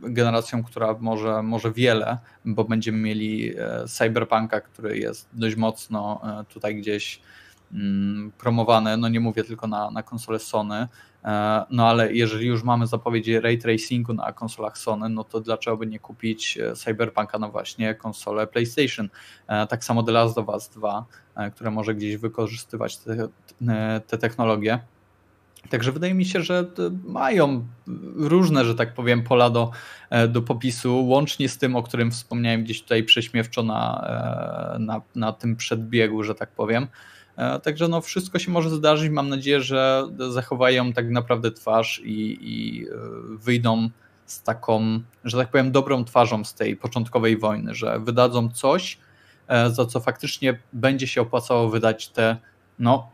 generacją, która może, może wiele, bo będziemy mieli Cyberpunka, który jest dość mocno tutaj gdzieś mm, promowany, no nie mówię tylko na, na konsolę Sony, no ale jeżeli już mamy zapowiedzi ray tracingu na konsolach Sony, no to dlaczego by nie kupić e, Cyberpunka na właśnie konsolę PlayStation? E, tak samo The Last of Us 2, które może gdzieś wykorzystywać te, te technologie. Także wydaje mi się, że mają różne, że tak powiem, pola do, do popisu, łącznie z tym, o którym wspomniałem gdzieś tutaj prześmiewczo na, na, na tym przedbiegu, że tak powiem. E, także no wszystko się może zdarzyć. Mam nadzieję, że zachowają tak naprawdę twarz i, i e, wyjdą z taką, że tak powiem, dobrą twarzą z tej początkowej wojny, że wydadzą coś, e, za co faktycznie będzie się opłacało wydać te no,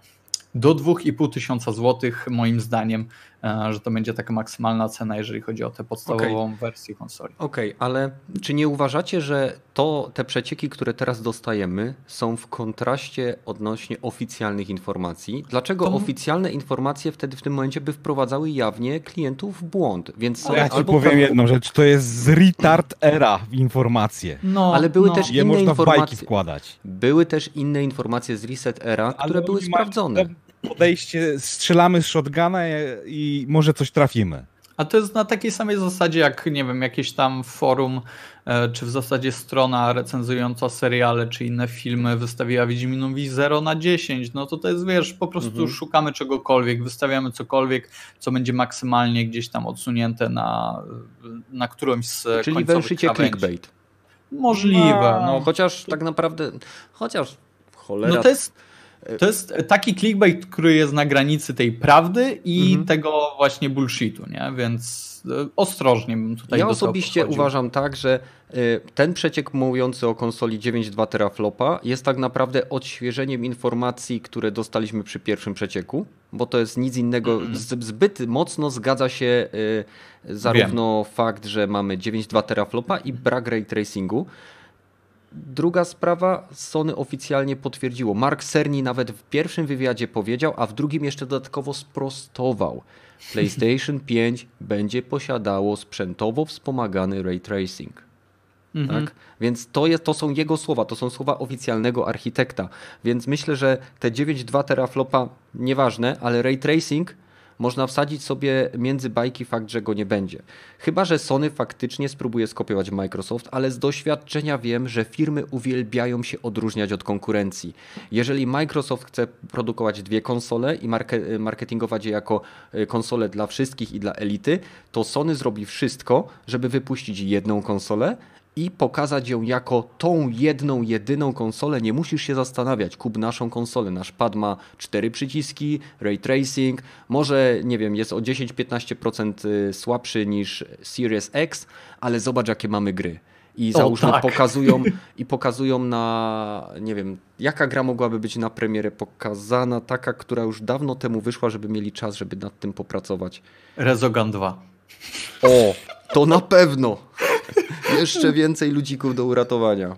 do 2,5 tysiąca złotych, moim zdaniem, że to będzie taka maksymalna cena, jeżeli chodzi o tę podstawową okay. wersję konsoli. Okej, okay, ale czy nie uważacie, że to, te przecieki, które teraz dostajemy, są w kontraście odnośnie oficjalnych informacji? Dlaczego to... oficjalne informacje wtedy w tym momencie by wprowadzały jawnie klientów w błąd? Więc ale ja ci powiem prawo... jedną rzecz, to jest z retard era informacje. No, ale były no. też inne można informacje. W wkładać. Były też inne informacje z reset era, które były sprawdzone podejście, strzelamy z shotguna i może coś trafimy. A to jest na takiej samej zasadzie jak, nie wiem, jakieś tam forum, e, czy w zasadzie strona recenzująca seriale, czy inne filmy wystawiła Wiedźminowi 0 na 10. No to to jest, wiesz, po prostu mhm. szukamy czegokolwiek, wystawiamy cokolwiek, co będzie maksymalnie gdzieś tam odsunięte na, na którąś z Czyli węszycie clickbait. Możliwe. No. Chociaż tak naprawdę, chociaż cholera... No to jest to jest taki clickbait, który jest na granicy tej prawdy i mhm. tego właśnie bullshitu, nie? Więc e, ostrożnie bym tutaj Ja osobiście uważam tak, że e, ten przeciek mówiący o konsoli 9.2 teraflopa jest tak naprawdę odświeżeniem informacji, które dostaliśmy przy pierwszym przecieku, bo to jest nic innego. Mm. Zbyt mocno zgadza się e, zarówno Wiem. fakt, że mamy 9.2 teraflopa i brak ray tracingu. Druga sprawa, Sony oficjalnie potwierdziło. Mark Cerny nawet w pierwszym wywiadzie powiedział, a w drugim jeszcze dodatkowo sprostował. PlayStation 5 będzie posiadało sprzętowo wspomagany ray tracing. Mhm. Tak? Więc to, jest, to są jego słowa, to są słowa oficjalnego architekta. Więc myślę, że te 9.2 teraflopa nieważne, ale ray tracing można wsadzić sobie między bajki fakt, że go nie będzie. Chyba, że Sony faktycznie spróbuje skopiować Microsoft, ale z doświadczenia wiem, że firmy uwielbiają się odróżniać od konkurencji. Jeżeli Microsoft chce produkować dwie konsole i marketingować je jako e, konsole dla wszystkich i dla elity, to Sony zrobi wszystko, żeby wypuścić jedną konsolę, i pokazać ją jako tą jedną, jedyną konsolę. Nie musisz się zastanawiać, kup naszą konsolę. Nasz pad ma cztery przyciski, ray tracing, może, nie wiem, jest o 10-15% y, słabszy niż Series X, ale zobacz, jakie mamy gry. I załóżmy, tak. pokazują, i pokazują na, nie wiem, jaka gra mogłaby być na premierę pokazana, taka, która już dawno temu wyszła, żeby mieli czas, żeby nad tym popracować. Rezogan 2. O, to na pewno. Jeszcze więcej ludzików do uratowania.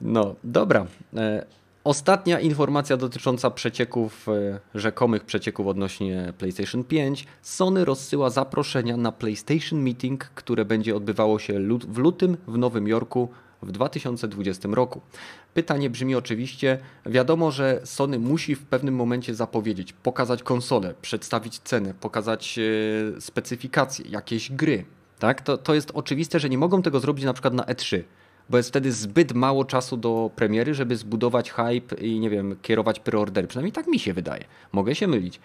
No, dobra. E, ostatnia informacja dotycząca przecieków, e, rzekomych przecieków odnośnie PlayStation 5. Sony rozsyła zaproszenia na PlayStation Meeting, które będzie odbywało się w lutym w Nowym Jorku w 2020 roku. Pytanie brzmi oczywiście, wiadomo, że Sony musi w pewnym momencie zapowiedzieć, pokazać konsolę, przedstawić cenę, pokazać e, specyfikacje, jakieś gry. Tak? To, to jest oczywiste, że nie mogą tego zrobić na przykład na E3, bo jest wtedy zbyt mało czasu do premiery, żeby zbudować hype i nie wiem, kierować preordery. Przynajmniej tak mi się wydaje. Mogę się mylić.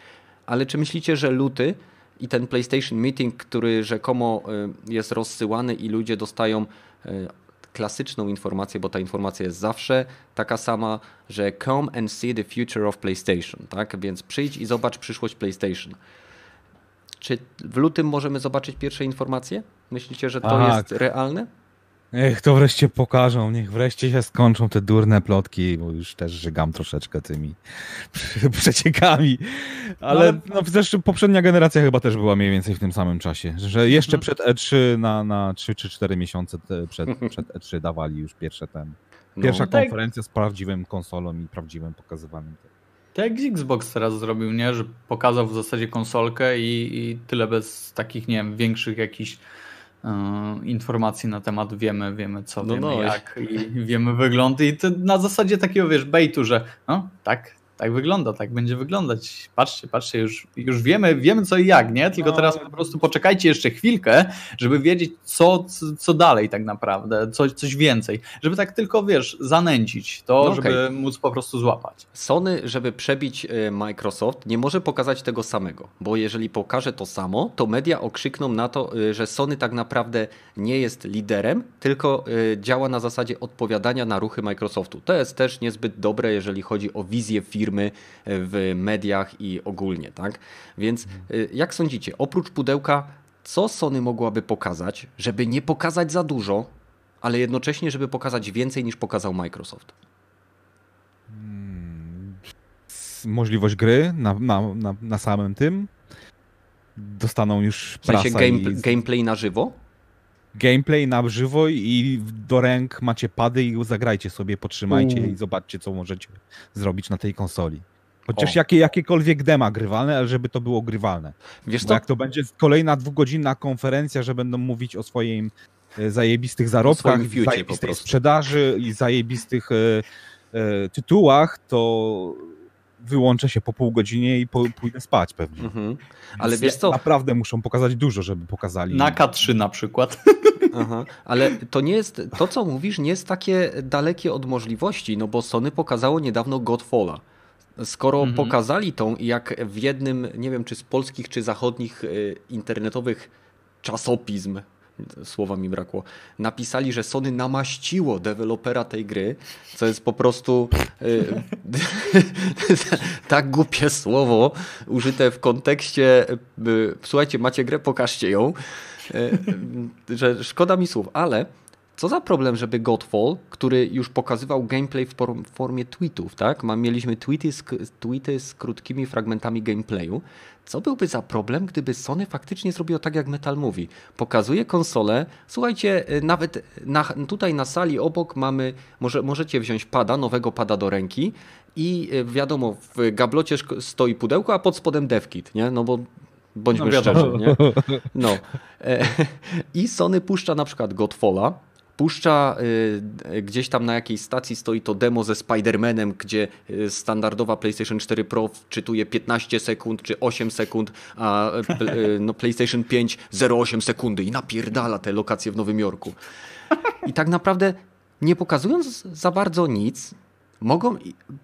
Ale czy myślicie, że luty i ten PlayStation Meeting, który rzekomo e, jest rozsyłany i ludzie dostają e, klasyczną informację, bo ta informacja jest zawsze taka sama, że come and see the future of PlayStation, tak? Więc przyjdź i zobacz przyszłość PlayStation. Czy w lutym możemy zobaczyć pierwsze informacje? Myślicie, że to jest realne? Niech to wreszcie pokażą, niech wreszcie się skończą te durne plotki, bo już też żygam troszeczkę tymi przeciekami. Ale no, no poprzednia generacja chyba też była mniej więcej w tym samym czasie, że jeszcze mhm. przed E3 na, na 3 czy 4 miesiące przed, przed E3 dawali już pierwsze ten, no. pierwsza no, konferencja z prawdziwym konsolą i prawdziwym pokazywanym. Tak jak Xbox teraz zrobił, nie? Że pokazał w zasadzie konsolkę i, i tyle bez takich, nie wiem, większych jakichś informacji na temat wiemy, wiemy co, no wiemy no. jak i wiemy wygląd i to na zasadzie takiego wiesz baitu, że no tak, tak wygląda, tak będzie wyglądać. Patrzcie, patrzcie, już, już wiemy, wiemy co i jak, nie? Tylko no. teraz po prostu poczekajcie jeszcze chwilkę, żeby wiedzieć, co, co dalej tak naprawdę, coś, coś więcej. Żeby tak tylko, wiesz, zanęcić to, no okay. żeby móc po prostu złapać. Sony, żeby przebić e, Microsoft, nie może pokazać tego samego, bo jeżeli pokaże to samo, to media okrzykną na to, e, że Sony tak naprawdę nie jest liderem, tylko e, działa na zasadzie odpowiadania na ruchy Microsoftu. To jest też niezbyt dobre, jeżeli chodzi o wizję firmy firmy w mediach i ogólnie, tak? Więc y, jak sądzicie, oprócz pudełka, co Sony mogłaby pokazać, żeby nie pokazać za dużo, ale jednocześnie, żeby pokazać więcej niż pokazał Microsoft? Hmm, możliwość gry na, na, na, na samym tym. Dostaną już w sensie game, i... gameplay na żywo? Gameplay na żywo i do ręk macie pady i zagrajcie sobie, potrzymajcie i zobaczcie, co możecie zrobić na tej konsoli. Chociaż jakie, jakiekolwiek dema grywalne, ale żeby to było grywalne. Wiesz Bo jak to będzie kolejna dwugodzinna konferencja, że będą mówić o swoim e, zajebistych zarobkach, zajebistej sprzedaży i zajebistych e, e, tytułach, to wyłączę się po pół godzinie i po, pójdę spać pewnie. Mhm. Ale wiesz co? Naprawdę muszą pokazać dużo, żeby pokazali. Na K3 na przykład. Aha. Ale to nie jest, to co mówisz nie jest takie dalekie od możliwości, no bo Sony pokazało niedawno Godfalla. Skoro Mhm. pokazali tą jak w jednym, nie wiem czy z polskich czy zachodnich y, internetowych czasopism, słowa mi brakło, napisali, że Sony namaściło dewelopera tej gry, co jest po prostu y, tak głupie słowo użyte w kontekście, y, słuchajcie, macie grę, pokażcie ją, że szkoda mi słów, ale co za problem, żeby Godfall, który już pokazywał gameplay w form- w formie tweetów, tak? Mieliśmy tweety z, tweety z krótkimi fragmentami gameplayu. Co byłby za problem, gdyby Sony faktycznie zrobiło tak, jak Metal mówi? Pokazuje konsolę. Słuchajcie, y, nawet na, tutaj na sali obok mamy, może, możecie wziąć pada, nowego pada do ręki i wiadomo, w gablocie stoi pudełko, a pod spodem devkit, nie? No bo bądźmy No szczerzy, nie? No. E, I Sony puszcza na przykład Godfalla, puszcza y, gdzieś tam na jakiejś stacji stoi to demo ze Spider-Manem, gdzie y, standardowa PlayStation 4 Pro wczytuje 15 sekund czy 8 sekund, a y, no, PlayStation 5 0,8 sekundy i napierdala te lokacje w Nowym Jorku. I tak naprawdę nie pokazując za bardzo nic, mogą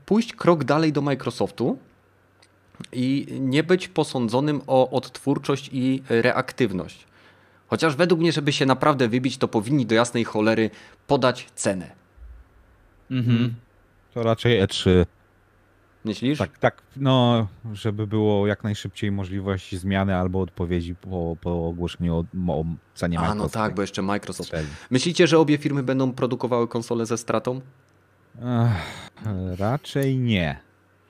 pójść krok dalej do Microsoftu i nie być posądzonym o odtwórczość i reaktywność. Chociaż według mnie, żeby się naprawdę wybić, to powinni do jasnej cholery podać cenę. Mhm. To raczej E3. Myślisz? Tak, tak, no, żeby było jak najszybciej możliwość zmiany albo odpowiedzi po, po ogłoszeniu o, o cenie A no Microsoft. tak, bo jeszcze Microsoft. Myślicie, że obie firmy będą produkowały konsole ze stratą? Ech, raczej nie.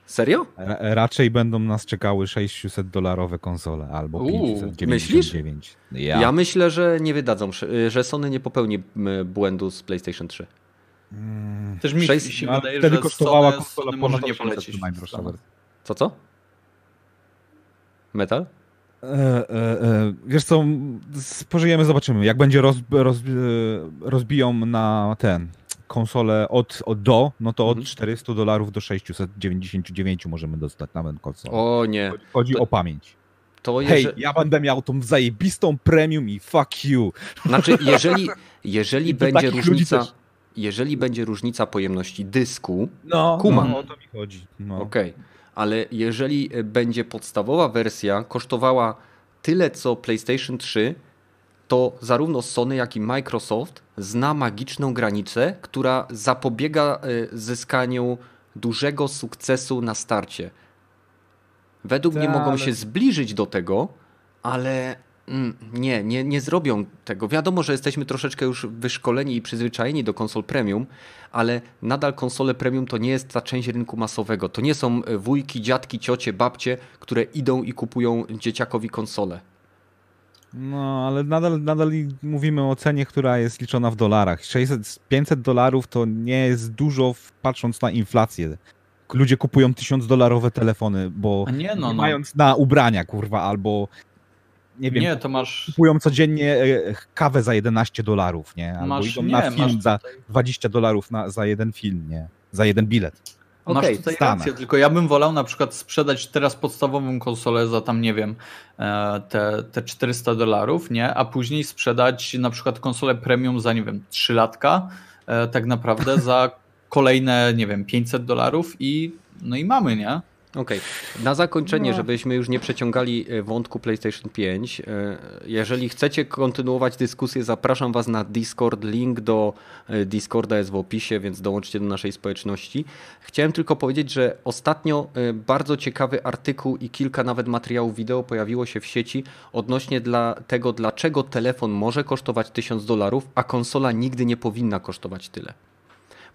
Serio? Ra- Raczej będą nas czekały 600 dolarowe konsole albo Uuu, 599. Ja. Ja myślę, że nie wydadzą, że Sony nie popełni błędu z PlayStation 3. Mm, Też mi się ale wydaje, wtedy że kosztowała Sony, konsola Sony może nie 800 polecieć. Co, co? Metal? E, e, e, wiesz co, m, spożyjemy, zobaczymy. Jak będzie roz, roz, e, rozbiją na ten konsolę od, od do, no to od Mhm. 400 dolarów do 699 możemy dostać nawet konsolę. O nie. Chodzi- to- o pamięć. To Hej, jeże... ja będę miał tą zajebistą premium i fuck you. Znaczy, jeżeli, jeżeli będzie różnica, jeżeli będzie różnica pojemności dysku, No, Kumam. no, o to mi chodzi. No. Okej, ale jeżeli e, będzie podstawowa wersja kosztowała tyle co PlayStation 3, to zarówno Sony, jak i Microsoft zna magiczną granicę, która zapobiega e, zyskaniu dużego sukcesu na starcie. Według mnie Ta, mogą ale- się zbliżyć do tego, ale mm, nie, nie, nie zrobią tego. Wiadomo, że jesteśmy troszeczkę już wyszkoleni i przyzwyczajeni do konsol premium, ale nadal konsole premium to nie jest ta część rynku masowego. To nie są e, wujki, dziadki, ciocie, babcie, które idą i kupują dzieciakowi konsolę. No, ale nadal, nadal mówimy o cenie, która jest liczona w dolarach. 600, 500 dolarów to nie jest dużo, patrząc na inflację. Ludzie kupują 1000 dolarowe telefony, bo A nie, no, no. mając na ubrania, kurwa, albo nie wiem, Nie, to masz, kupują codziennie e, kawę za 11 dolarów, nie? Albo masz, idą nie, na film za tutaj, 20 dolarów za jeden film, nie? Za jeden bilet. Masz Okej, tutaj Stanach. rację, tylko ja bym wolał na przykład sprzedać teraz podstawową konsolę za tam, nie wiem, e, te, te 400 dolarów, nie? A później sprzedać na przykład konsolę premium za, nie wiem, 3 latka, e, tak naprawdę za kolejne, nie wiem, 500 dolarów i no i mamy, nie? Okej. Na zakończenie, No. żebyśmy już nie przeciągali e, wątku PlayStation 5, e, jeżeli chcecie kontynuować dyskusję, zapraszam Was na Discord. Link do e, Discorda jest w opisie, więc dołączcie do naszej społeczności. Chciałem tylko powiedzieć, że ostatnio bardzo ciekawy artykuł i kilka nawet materiałów wideo pojawiło się w sieci odnośnie dla tego, dlaczego telefon może kosztować 1000 dolarów, a konsola nigdy nie powinna kosztować tyle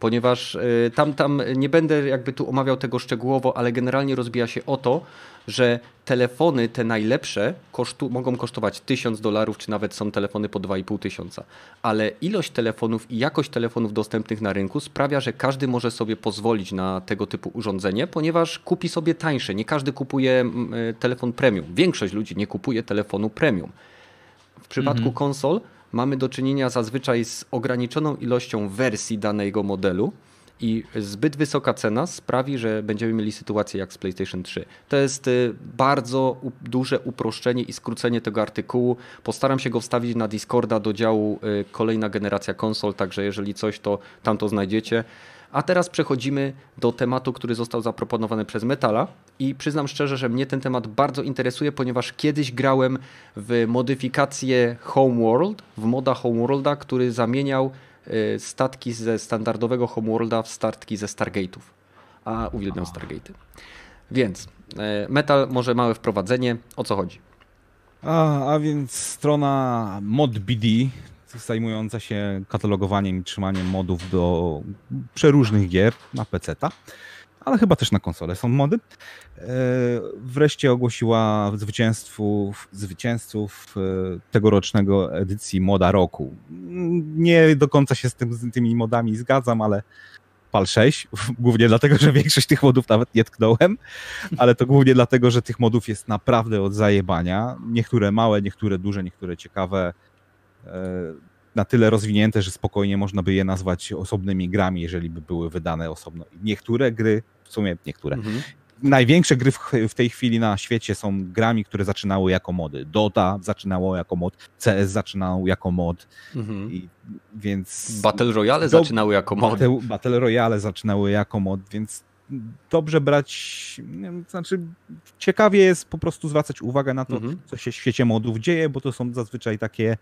ponieważ y, tam, tam nie będę jakby tu omawiał tego szczegółowo, ale generalnie rozbija się o to, że telefony te najlepsze kosztu, mogą kosztować 1000 dolarów, czy nawet są telefony po 2,5 tysiąca. Ale ilość telefonów i jakość telefonów dostępnych na rynku sprawia, że każdy może sobie pozwolić na tego typu urządzenie, ponieważ kupi sobie tańsze. Nie każdy kupuje y, telefon premium. Większość ludzi nie kupuje telefonu premium. W przypadku Mhm. konsol mamy do czynienia zazwyczaj z ograniczoną ilością wersji danego modelu I zbyt wysoka cena sprawi, że będziemy mieli sytuację jak z PlayStation 3. To jest y, bardzo duże uproszczenie i skrócenie tego artykułu. Postaram się go wstawić na Discorda do działu y, kolejna generacja konsol, także jeżeli coś, to tam to znajdziecie. A teraz przechodzimy do tematu, który został zaproponowany przez Metala i przyznam szczerze, że mnie ten temat bardzo interesuje, ponieważ kiedyś grałem w modyfikację Homeworld, w moda Homeworlda, który zamieniał y, statki ze standardowego Homeworlda w statki ze Stargate'ów. A uwielbiam Stargate'y. Więc y, Metal, może małe wprowadzenie. O co chodzi? A, a więc strona ModBD, zajmująca się katalogowaniem i trzymaniem modów do przeróżnych gier na PC-ta, ale chyba też na konsole są mody. E, wreszcie ogłosiła zwycięzców, zwycięzców e, tegorocznego edycji Moda Roku. Nie do końca się z, tym, z tymi modami zgadzam, ale PAL 6, głównie dlatego, że większość tych modów nawet nie tknąłem, ale to głównie dlatego, że tych modów jest naprawdę od zajebania. Niektóre małe, niektóre duże, niektóre ciekawe. E, na tyle rozwinięte, że spokojnie można by je nazwać osobnymi grami, jeżeli by były wydane osobno. Niektóre gry, w sumie niektóre, mhm. największe gry w, w, tej chwili na świecie są grami, które zaczynały jako mody. Dota zaczynało jako mod, CS zaczynał jako mod, mhm. i, więc... Battle Royale do, zaczynały jako mod. Battle, Battle Royale zaczynały jako mod, więc dobrze brać, znaczy ciekawie jest po prostu zwracać uwagę na to, mhm. co się w świecie modów dzieje, bo to są zazwyczaj takie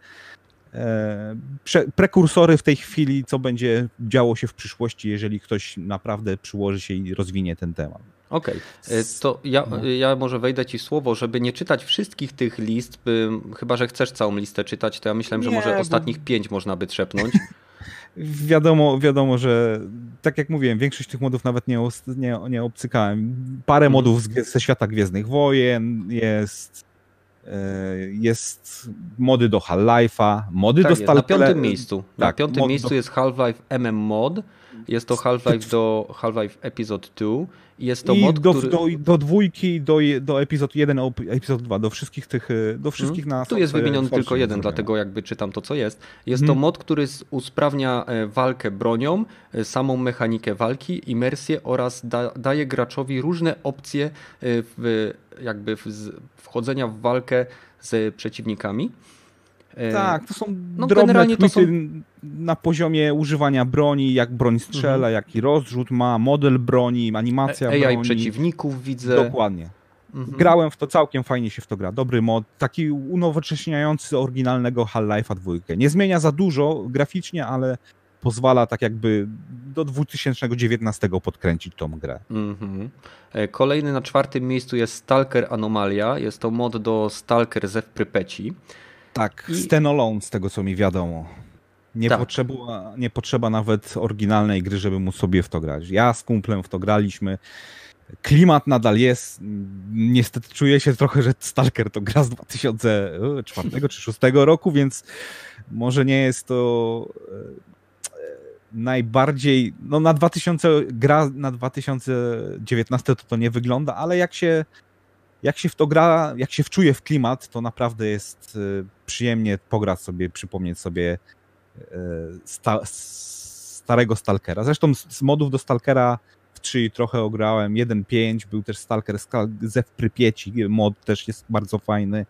prze, prekursory w tej chwili, co będzie działo się w przyszłości, jeżeli ktoś naprawdę przyłoży się i rozwinie ten temat. Okej, okay. to ja, no. ja może wejdę ci słowo, żeby nie czytać wszystkich tych list, by, chyba że chcesz całą listę czytać, to ja myślę, że może bo... ostatnich pięć można by trzepnąć. wiadomo, wiadomo, że tak jak mówiłem, większość tych modów nawet nie, nie, nie obcykałem. Parę mhm. modów ze świata Gwiezdnych Wojen jest e, jest mody do Half-Life'a, mody tak do Stalkera. Na piątym miejscu. Tak, na piątym miejscu do... jest Half-Life MM Mod. Jest to Half-Life do Half-Life Episode 2 jest to I mod, do, który... do, do dwójki, do, do epizod 1, epizod 2, do wszystkich tych, y, do wszystkich hmm. na... Tu jest wymieniony tylko jeden, dlatego jakby czytam to, co jest. Jest hmm. to mod, który usprawnia e, walkę bronią, e, samą mechanikę walki, imersję oraz da, daje graczowi różne opcje e, w, jakby w, wchodzenia w walkę z przeciwnikami. E, tak, to są no, drobne to są... na poziomie używania broni, jak broń strzela, mhm. jaki rozrzut ma, model broni, animacja AI broni. przeciwników widzę. Dokładnie. Mhm. Grałem w to, całkiem fajnie się w to gra. Dobry mod, taki unowocześniający oryginalnego Half-Life'a 2. Nie zmienia za dużo graficznie, ale pozwala tak jakby do 2019 podkręcić tą grę. Mhm. E, kolejny na czwartym miejscu jest Stalker Anomalia. Jest to mod do Stalker ze Prypeci. Tak, I... standalone z tego co mi wiadomo. Nie, tak. potrzeba, nie potrzeba nawet oryginalnej gry, żeby móc sobie w to grać. Ja z kumplem w to graliśmy. Klimat nadal jest. Niestety czuję się trochę, że Stalker to gra z 2004 czy 2006 roku, więc może nie jest to e, najbardziej, no na 2000, gra na 2019 to to nie wygląda, ale jak się jak się w to gra, jak się wczuje w klimat, to naprawdę jest y, przyjemnie pograć sobie, przypomnieć sobie y, sta, starego Stalkera. Zresztą z modów do Stalkera w 3 trochę ograłem, 1.5 był też Stalker Zew Prypieci, mod też jest bardzo fajny.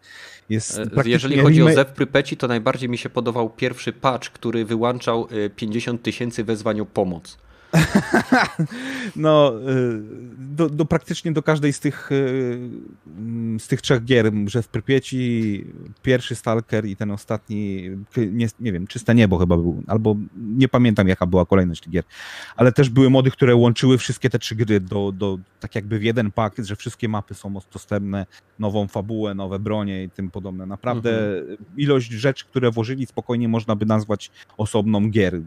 Jest e, Jeżeli chodzi o Zew Prypeci, to najbardziej mi się podobał pierwszy patch, który wyłączał 50 y, tysięcy wezwań o pomoc. no, y, do, do, praktycznie do każdej z tych, y, z tych trzech gier, że w Prypieci pierwszy Stalker i ten ostatni, nie, nie wiem, Czyste Niebo chyba był, albo nie pamiętam jaka była kolejność tych gier, ale też były mody, które łączyły wszystkie te trzy gry do, do tak jakby w jeden pakiet, że wszystkie mapy są dostępne, nową fabułę, nowe bronie i tym podobne. Naprawdę mhm. ilość rzeczy, które włożyli, spokojnie można by nazwać osobną gier.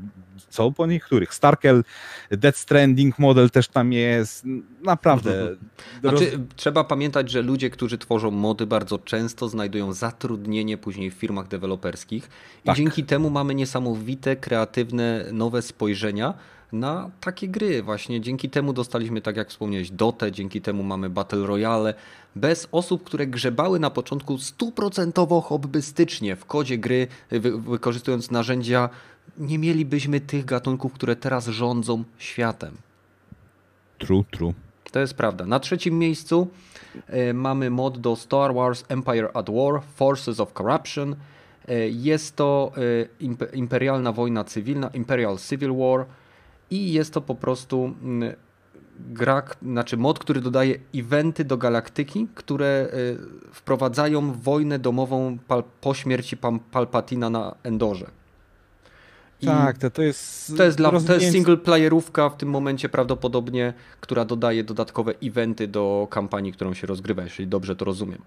Co po niektórych. Starkel Dead Stranding model też tam jest. Naprawdę. Znaczy, roz... Trzeba pamiętać, że ludzie, którzy tworzą mody, bardzo często znajdują zatrudnienie później w firmach deweloperskich i tak. dzięki temu mamy niesamowite, kreatywne, nowe spojrzenia na takie gry. Właśnie dzięki temu dostaliśmy, tak jak wspomniałeś, Dotę, dzięki temu mamy Battle Royale. Bez osób, które grzebały na początku stuprocentowo hobbystycznie w kodzie gry, wy wykorzystując narzędzia nie mielibyśmy tych gatunków, które teraz rządzą światem. True, true. To jest prawda. Na trzecim miejscu e, mamy mod do Star Wars Empire at War Forces of Corruption. E, jest to e, imperialna wojna cywilna, Imperial Civil War i jest to po prostu gra, znaczy mod, który dodaje eventy do galaktyki, które wprowadzają wojnę domową po śmierci Palpatina na Endorze. Tak, to, to jest. To jest, dla, to jest single playerówka w tym momencie prawdopodobnie, która dodaje dodatkowe eventy do kampanii, którą się rozgrywa, jeśli dobrze to rozumiem.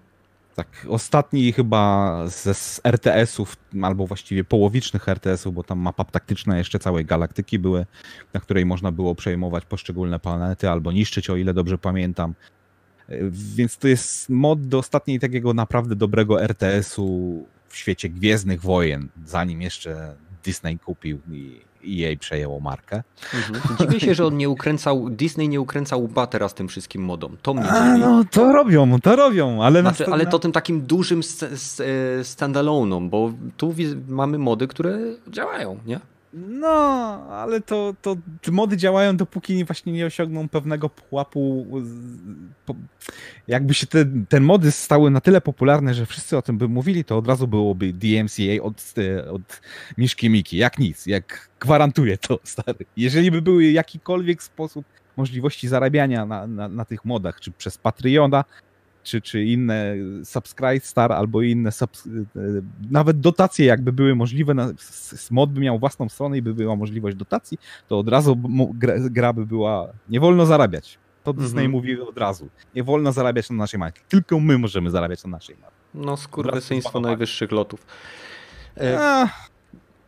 Tak, ostatni chyba ze z RTS-ów, albo właściwie połowicznych RTS-ów, bo tam mapa taktyczna jeszcze całej galaktyki były, na której można było przejmować poszczególne planety albo niszczyć, o ile dobrze pamiętam. Więc to jest mod do ostatniej takiego naprawdę dobrego RTS-u w świecie Gwiezdnych Wojen, zanim jeszcze Disney kupił i EA przejęło markę. Mhm. Dziwię się, że on nie ukręcał, Disney nie ukręcał łba teraz tym wszystkim modom. To mnie A, no to robią, to robią, ale... Znaczy, ale to tym takim dużym standalone'om, bo tu mamy mody, które działają, nie? No, ale to, to mody działają, dopóki właśnie nie osiągną pewnego pułapu. Jakby się te, te mody stały na tyle popularne, że wszyscy o tym by mówili, to od razu byłoby DMCA od, od Miszki Miki. Jak nic, jak gwarantuję to, stary. Jeżeli by były jakikolwiek sposób możliwości zarabiania na, na, na tych modach, czy przez Patreona, czy, czy inne Subscribe Star albo inne subs, e, nawet dotacje jakby były możliwe, mod by miał własną stronę i by była możliwość dotacji, to od razu gra, gra by była, nie wolno zarabiać. To Disney mhm. mówi od razu. Nie wolno zarabiać na naszej marce. Tylko my możemy zarabiać na naszej marce. No skurwysyństwo najwyższych lotów. E,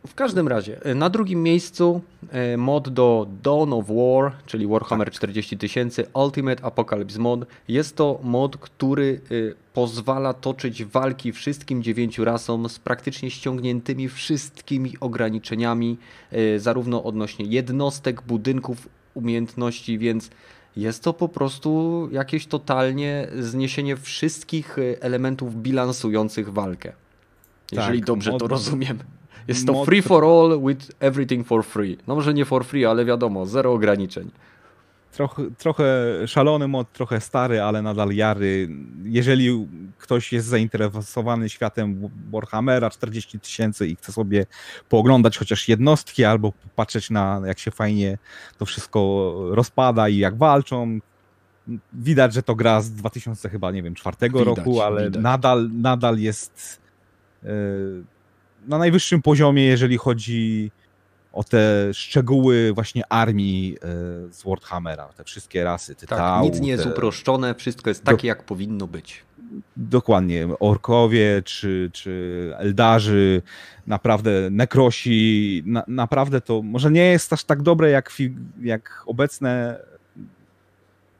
w każdym razie, e, na drugim miejscu e, mod do Dawn of War, czyli Warhammer 40 tak. tysięcy Ultimate Apocalypse Mod. Jest to mod, który e, pozwala toczyć walki wszystkim dziewięciu rasom z praktycznie ściągniętymi wszystkimi ograniczeniami, zarówno odnośnie jednostek, budynków, umiejętności, więc jest to po prostu jakieś totalnie zniesienie wszystkich elementów bilansujących walkę. Jeżeli tak, dobrze mod... to rozumiem. Jest to free for all with everything for free. No może nie for free, ale wiadomo, zero ograniczeń. Trochę, trochę szalony mod, trochę stary, ale nadal jary. Jeżeli ktoś jest zainteresowany światem Warhammera 40 tysięcy i chce sobie pooglądać chociaż jednostki albo patrzeć na jak się fajnie to wszystko rozpada i jak walczą, widać, że to gra z 2000 chyba, nie wiem, czwartego roku, ale nadal, nadal jest yy, na najwyższym poziomie, jeżeli chodzi o te szczegóły właśnie armii e, z Warhammera, te wszystkie rasy, tytału. Tak, nic nie jest te... uproszczone, wszystko jest takie, Do... jak powinno być. Dokładnie, orkowie czy, czy eldarzy, naprawdę nekrosi, na, naprawdę to może nie jest aż tak dobre jak, jak obecne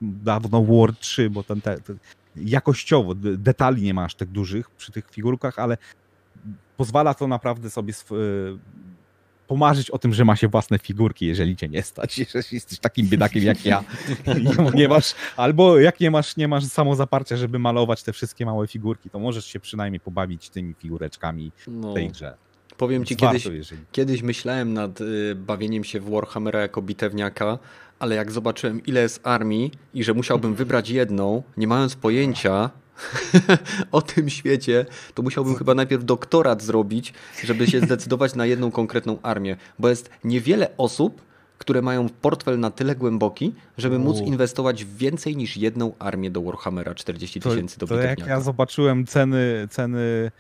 dawno War 3, bo ten, ten, ten jakościowo detali nie ma aż tak dużych przy tych figurkach, ale pozwala to naprawdę sobie sw- e, pomarzyć o tym, że ma się własne figurki, jeżeli cię nie stać, jeżeli jesteś takim biedakiem jak ja. nie masz, albo jak nie masz, nie masz samozaparcia, żeby malować te wszystkie małe figurki, to możesz się przynajmniej pobawić tymi figureczkami no. w tej grze. Powiem ci, kiedyś, jeżeli... kiedyś myślałem nad y, bawieniem się w Warhammera jako bitewniaka, ale jak zobaczyłem ile jest armii i że musiałbym wybrać jedną, nie mając pojęcia, o tym świecie, to musiałbym chyba najpierw doktorat zrobić, żeby się zdecydować na jedną konkretną armię, bo jest niewiele osób, które mają portfel na tyle głęboki, żeby móc inwestować w więcej niż jedną armię do Warhammera 40 tysięcy do To jak ja zobaczyłem ceny, ceny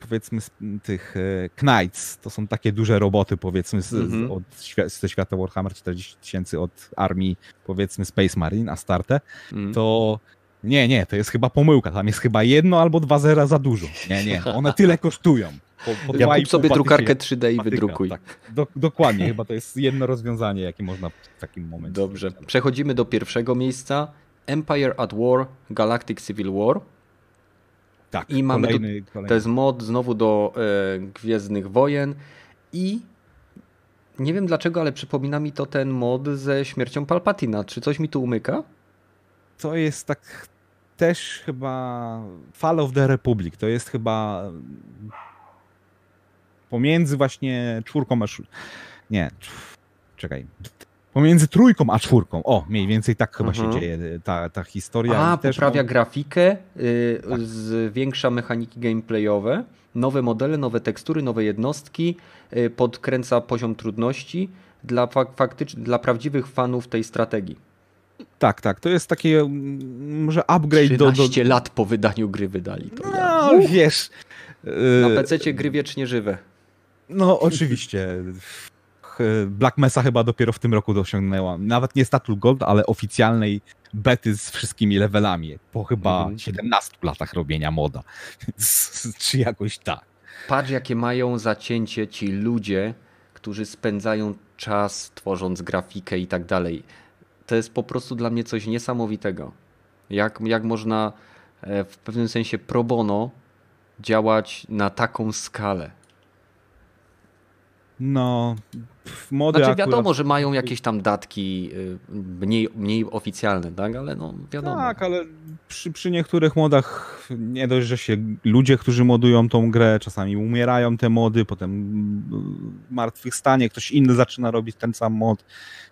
powiedzmy tych e, Knights, to są takie duże roboty powiedzmy z, mm -hmm. od, ze świata Warhammer 40 tysięcy od armii powiedzmy Space Marine, Astarte, mm. to nie, nie, to jest chyba pomyłka. Tam jest chyba jedno albo dwa zera za dużo. Nie, nie, one tyle kosztują. Po, po ja kup sobie drukarkę 3D i wydrukuj. Tak, do, dokładnie, chyba to jest jedno rozwiązanie, jakie można w takim momencie. Dobrze. Przechodzimy do pierwszego miejsca. Empire at War, Galactic Civil War. Tak, I mamy kolejny, tu, kolejny. To jest mod znowu do e, Gwiezdnych Wojen i nie wiem dlaczego, ale przypomina mi to ten mod ze śmiercią Palpatina. Czy coś mi tu umyka? To jest tak też chyba Fall of the Republic. To jest chyba pomiędzy właśnie czwórką a nie, czekaj, pomiędzy trójką a czwórką. O, mniej więcej tak chyba mhm. się dzieje ta, ta historia. A, poprawia mam... grafikę, yy, tak. zwiększa mechaniki gameplayowe, nowe modele, nowe tekstury, nowe jednostki, yy, podkręca poziom trudności dla, faktycz- dla prawdziwych fanów tej strategii. Tak, tak. To jest takie mm, może upgrade 13 do... 13 do... lat po wydaniu gry wydali to. No, ja. wiesz... Na y, PC gry wiecznie żywe. No, oczywiście. Black Mesa chyba dopiero w tym roku dosiągnęła. Nawet nie Statue Gold, ale oficjalnej bety z wszystkimi levelami. Po chyba mhm. 17 latach robienia moda. Czy jakoś tak. Patrz, jakie mają zacięcie ci ludzie, którzy spędzają czas tworząc grafikę i tak dalej. To jest po prostu dla mnie coś niesamowitego. Jak, jak można e, w pewnym sensie pro bono działać na taką skalę. No, mody Znaczy wiadomo, akurat... że mają jakieś tam datki y, mniej, mniej oficjalne, tak? Ale no wiadomo. Tak, ale przy, przy niektórych modach nie dość, że się ludzie, którzy modują tą grę, czasami umierają te mody, potem w martwych stanie ktoś inny zaczyna robić ten sam mod.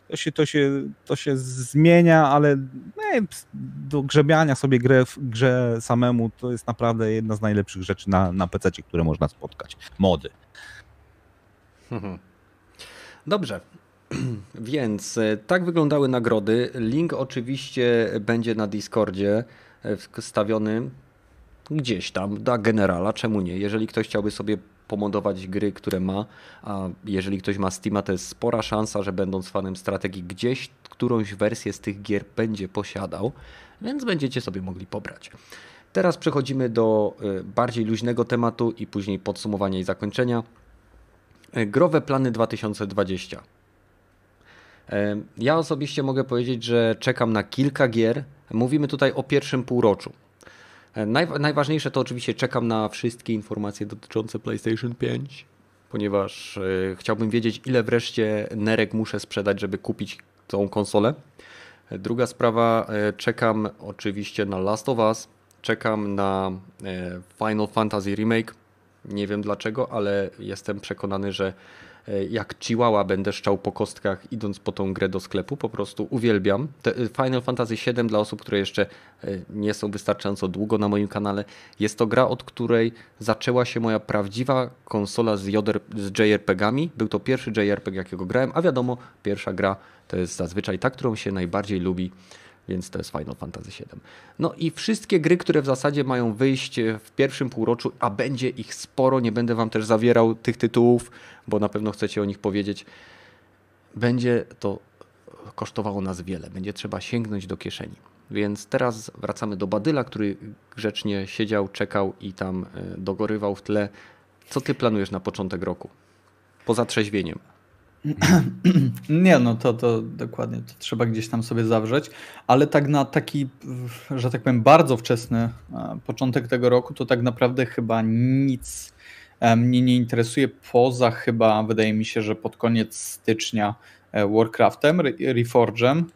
To się, to się, to się zmienia, ale nie, do grzebiania sobie grę w grze samemu to jest naprawdę jedna z najlepszych rzeczy na, na PC, które można spotkać. Mody. Mhm. Dobrze. Więc e, tak wyglądały nagrody. Link oczywiście będzie na Discordzie e, wstawiony gdzieś tam dla generala, czemu nie? Jeżeli ktoś chciałby sobie pomodować gry, które ma, a jeżeli ktoś ma Steama, to jest spora szansa, że będąc fanem strategii gdzieś którąś wersję z tych gier będzie posiadał, więc będziecie sobie mogli pobrać. Teraz przechodzimy do e, bardziej luźnego tematu i później podsumowania i zakończenia. Growe plany 2020. Ja osobiście mogę powiedzieć, że czekam na kilka gier. Mówimy tutaj o pierwszym półroczu. Naj, najważniejsze to oczywiście czekam na wszystkie informacje dotyczące PlayStation 5, ponieważ e, chciałbym wiedzieć, ile wreszcie nerek muszę sprzedać, żeby kupić tą konsolę. Druga sprawa, e, czekam oczywiście na Last of Us, czekam na e, Final Fantasy Remake. Nie wiem dlaczego, ale jestem przekonany, że e, jak Chihuahua będę szczał po kostkach idąc po tą grę do sklepu, po prostu uwielbiam. E, Final Fantasy VII dla osób, które jeszcze e, nie są wystarczająco długo na moim kanale, jest to gra, od której zaczęła się moja prawdziwa konsola z, JR, z JRPG-ami. Był to pierwszy JRPG, jakiego grałem, a wiadomo, pierwsza gra to jest zazwyczaj ta, którą się najbardziej lubi więc to jest Final Fantasy VII. No i wszystkie gry, które w zasadzie mają wyjść w pierwszym półroczu, a będzie ich sporo, nie będę wam też zawierał tych tytułów, bo na pewno chcecie o nich powiedzieć, będzie to kosztowało nas wiele, będzie trzeba sięgnąć do kieszeni. Więc teraz wracamy do Badyla, który grzecznie siedział, czekał i tam e, dogorywał w tle. Co ty planujesz na początek roku? Poza trzeźwieniem. Nie, no to, to dokładnie, to trzeba gdzieś tam sobie zawrzeć, ale tak na taki, że tak powiem, bardzo wczesny e, początek tego roku, to tak naprawdę chyba nic e, mnie nie interesuje, poza chyba, wydaje mi się, że pod koniec stycznia e, Warcraftem, Reforgem,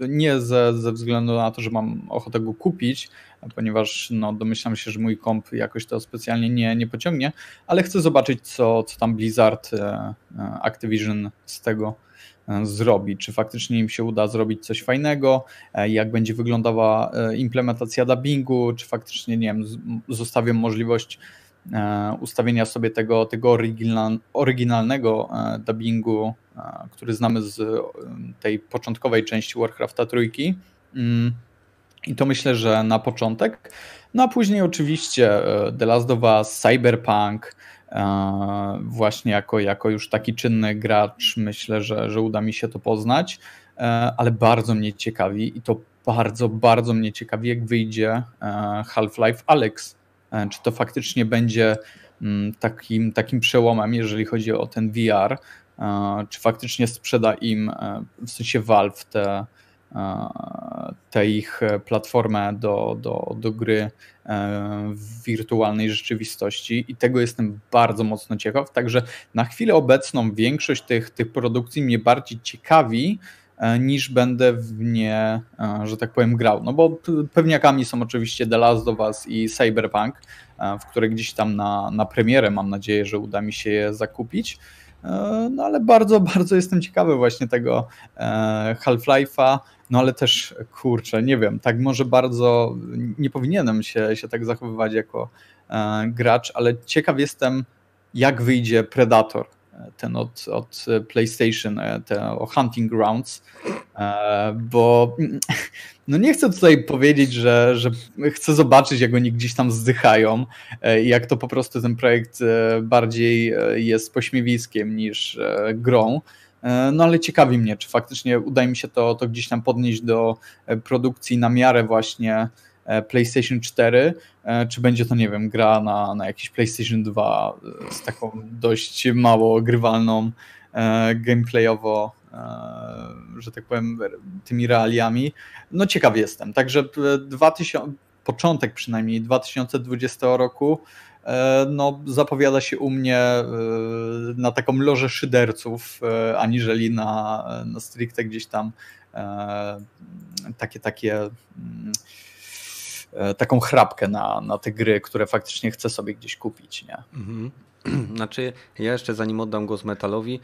nie ze, ze względu na to, że mam ochotę go kupić, ponieważ no, domyślam się, że mój komp jakoś to specjalnie nie, nie pociągnie, ale chcę zobaczyć, co, co tam Blizzard, e, e, Activision z tego e, zrobi. Czy faktycznie im się uda zrobić coś fajnego, jak będzie wyglądała implementacja dubbingu, czy faktycznie, nie wiem, zostawią możliwość ustawienia sobie tego, tego oryginalnego dubbingu, który znamy z tej początkowej części Warcrafta trójki. I to myślę, że na początek. No a później oczywiście e, The Last of Us, Cyberpunk, e, właśnie jako, jako już taki czynny gracz myślę, że, że uda mi się to poznać, e, ale bardzo mnie ciekawi i to bardzo, bardzo mnie ciekawi, jak wyjdzie Half-Life Alex. Czy to faktycznie będzie mm, takim, takim przełomem, jeżeli chodzi o ten VR, czy faktycznie sprzeda im, w sensie Valve, te, tę ich platformę do, do, do gry e, w wirtualnej rzeczywistości i tego jestem bardzo mocno ciekaw. Także na chwilę obecną większość tych, tych produkcji mnie bardziej ciekawi niż będę w nie, że tak powiem, grał. No bo pewniakami są oczywiście The Last of Us i Cyberpunk, w które gdzieś tam na, na premierę mam nadzieję, że uda mi się je zakupić. No ale bardzo, bardzo jestem ciekawy właśnie tego Half-Life'a. No ale też, kurczę, nie wiem, tak może bardzo nie powinienem się, się tak zachowywać jako e, gracz, ale ciekaw jestem, jak wyjdzie Predator, ten od, od PlayStation, e, ten o Hunting Grounds, e, bo no nie chcę tutaj powiedzieć, że, że chcę zobaczyć, jak oni gdzieś tam zdychają i jak to po prostu ten projekt bardziej jest pośmiewiskiem niż grą, E, no ale ciekawi mnie, czy faktycznie uda mi się to, to gdzieś tam podnieść do e, produkcji na miarę właśnie e, PlayStation 4, czy będzie to, nie wiem, gra na, na jakiś PlayStation 2 z taką dość mało grywalną gameplayowo, że tak powiem, tymi realiami. No ciekaw jestem. Także 2000, początek przynajmniej 2020 roku E, no, zapowiada się u mnie e, na taką lożę szyderców, e, aniżeli na, na stricte gdzieś tam takie, takie mm, taką chrapkę na, na te gry, które faktycznie chcę sobie gdzieś kupić. Nie? Mhm. Znaczy, ja jeszcze zanim oddam głos Metalowi,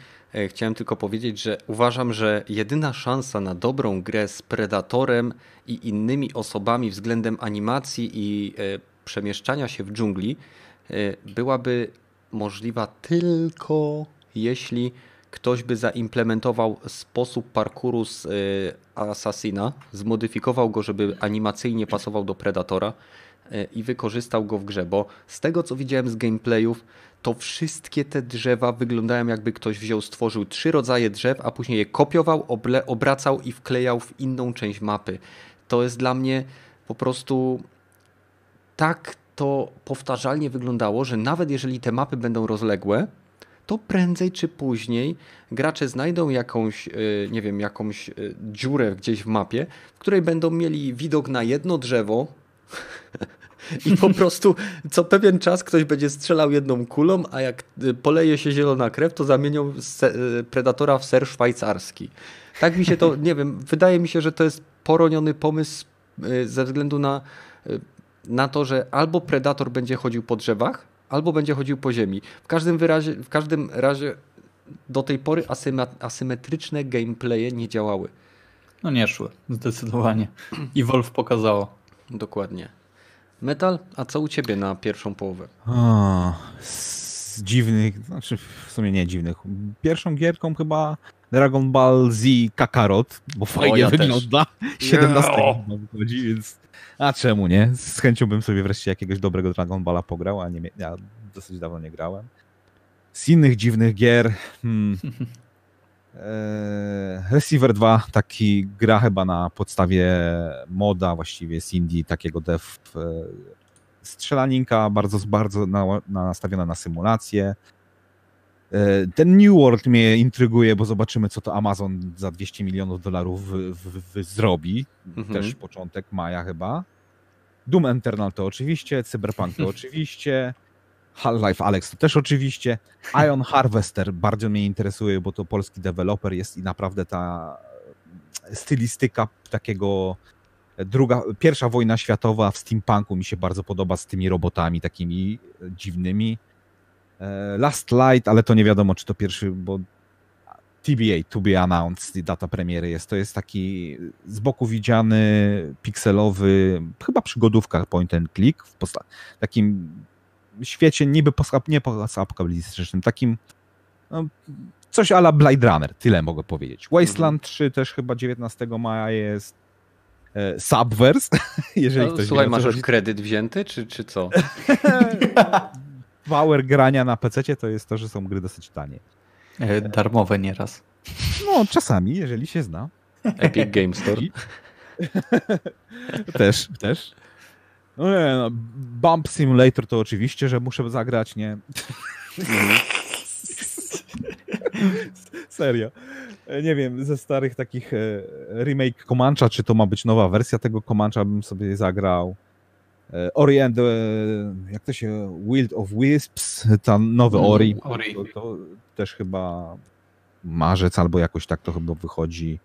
chciałem tylko powiedzieć, że uważam, że jedyna szansa na dobrą grę z Predatorem i innymi osobami względem animacji i przemieszczania się w dżungli byłaby możliwa tylko jeśli ktoś by zaimplementował sposób parkouru z y, Assassina, zmodyfikował go, żeby animacyjnie pasował do Predatora y, i wykorzystał go w grze, bo z tego co widziałem z gameplayów, to wszystkie te drzewa wyglądają jakby ktoś wziął, stworzył trzy rodzaje drzew, a później je kopiował, oble, obracał i wklejał w inną część mapy. To jest dla mnie po prostu tak to powtarzalnie wyglądało, że nawet jeżeli te mapy będą rozległe, to prędzej czy później gracze znajdą jakąś, e, nie wiem, jakąś e, dziurę gdzieś w mapie, w której będą mieli widok na jedno drzewo i po prostu co pewien czas ktoś będzie strzelał jedną kulą, a jak e, poleje się zielona krew, to zamienią Predatora w ser szwajcarski. Tak mi się to, nie wiem, wydaje mi się, że to jest poroniony pomysł ze względu na na to, że albo predator będzie chodził po drzewach, albo będzie chodził po ziemi. W każdym, wyrazie, w każdym razie do tej pory asymetryczne gameplaye nie działały. No nie szły, zdecydowanie. I Wolf pokazało. Dokładnie. Metal, a co u ciebie na pierwszą połowę? O, z dziwnych, znaczy w sumie nie dziwnych. Pierwszą gierką chyba Dragon Ball Z Kakarot, bo fajnie o, ja wygląda. Też. 17 no. wychodzi, więc a czemu nie? Z chęcią bym sobie wreszcie jakiegoś dobrego Dragon Balla pograł, a nie, ja dosyć dawno nie grałem. Z innych dziwnych gier... Hmm, e, Receiver 2, taki gra chyba na podstawie moda, właściwie z Indii, takiego dev e, strzelaninka, bardzo, bardzo na, nastawiona na symulację. E, ten New World mnie intryguje, bo zobaczymy, co to Amazon za 200 milionów dolarów w, w, w zrobi. Mhm. Też początek maja chyba. Doom Eternal to oczywiście, Cyberpunk to oczywiście, Half-Life Alex to też oczywiście. Ion Harvester bardzo mnie interesuje, bo to polski deweloper jest i naprawdę ta stylistyka takiego druga, pierwsza wojna światowa w steampunku mi się bardzo podoba z tymi robotami takimi dziwnymi. E, Last Light, ale to nie wiadomo, czy to pierwszy, bo TBA, to be announced, data premiery jest. To jest taki z boku widziany, pikselowy, chyba przygodówka point and click w takim świecie niby nie postapokaliptycznym, takim no, coś ala Blade Runner, tyle mogę powiedzieć. Wasteland mhm. 3 też chyba 19 maja jest. E, Subverse, jeżeli no, ktoś Słuchaj, masz już kredyt wzięty, czy, czy co? power grania na PC to jest to, że są gry dosyć tanie. E, darmowe nieraz. No, czasami, jeżeli się zna. Epic Game Store. też, też. No nie, no, Bump Simulator to oczywiście, że muszę zagrać, nie? Serio. E, nie wiem, ze starych takich e, remake Comancha, czy to ma być nowa wersja tego Comancha, bym sobie zagrał. E, Ori and, jak to się, Wild of Wisps, tam nowy mm, Ori, Ori. To, to, też chyba marzec albo jakoś tak to chyba wychodzi.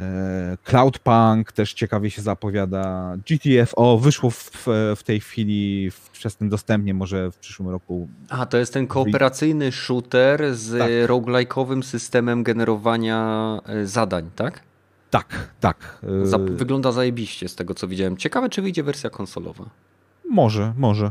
E, Cloudpunk też ciekawie się zapowiada. GTFO wyszło w, w tej chwili wczesnym dostępnie, może w przyszłym roku. A, to jest ten kooperacyjny shooter z tak. roguelike'owym systemem generowania e, zadań, tak? Tak, tak. Za wygląda zajebiście z tego, co widziałem. Ciekawe, czy wyjdzie wersja konsolowa. Może, może.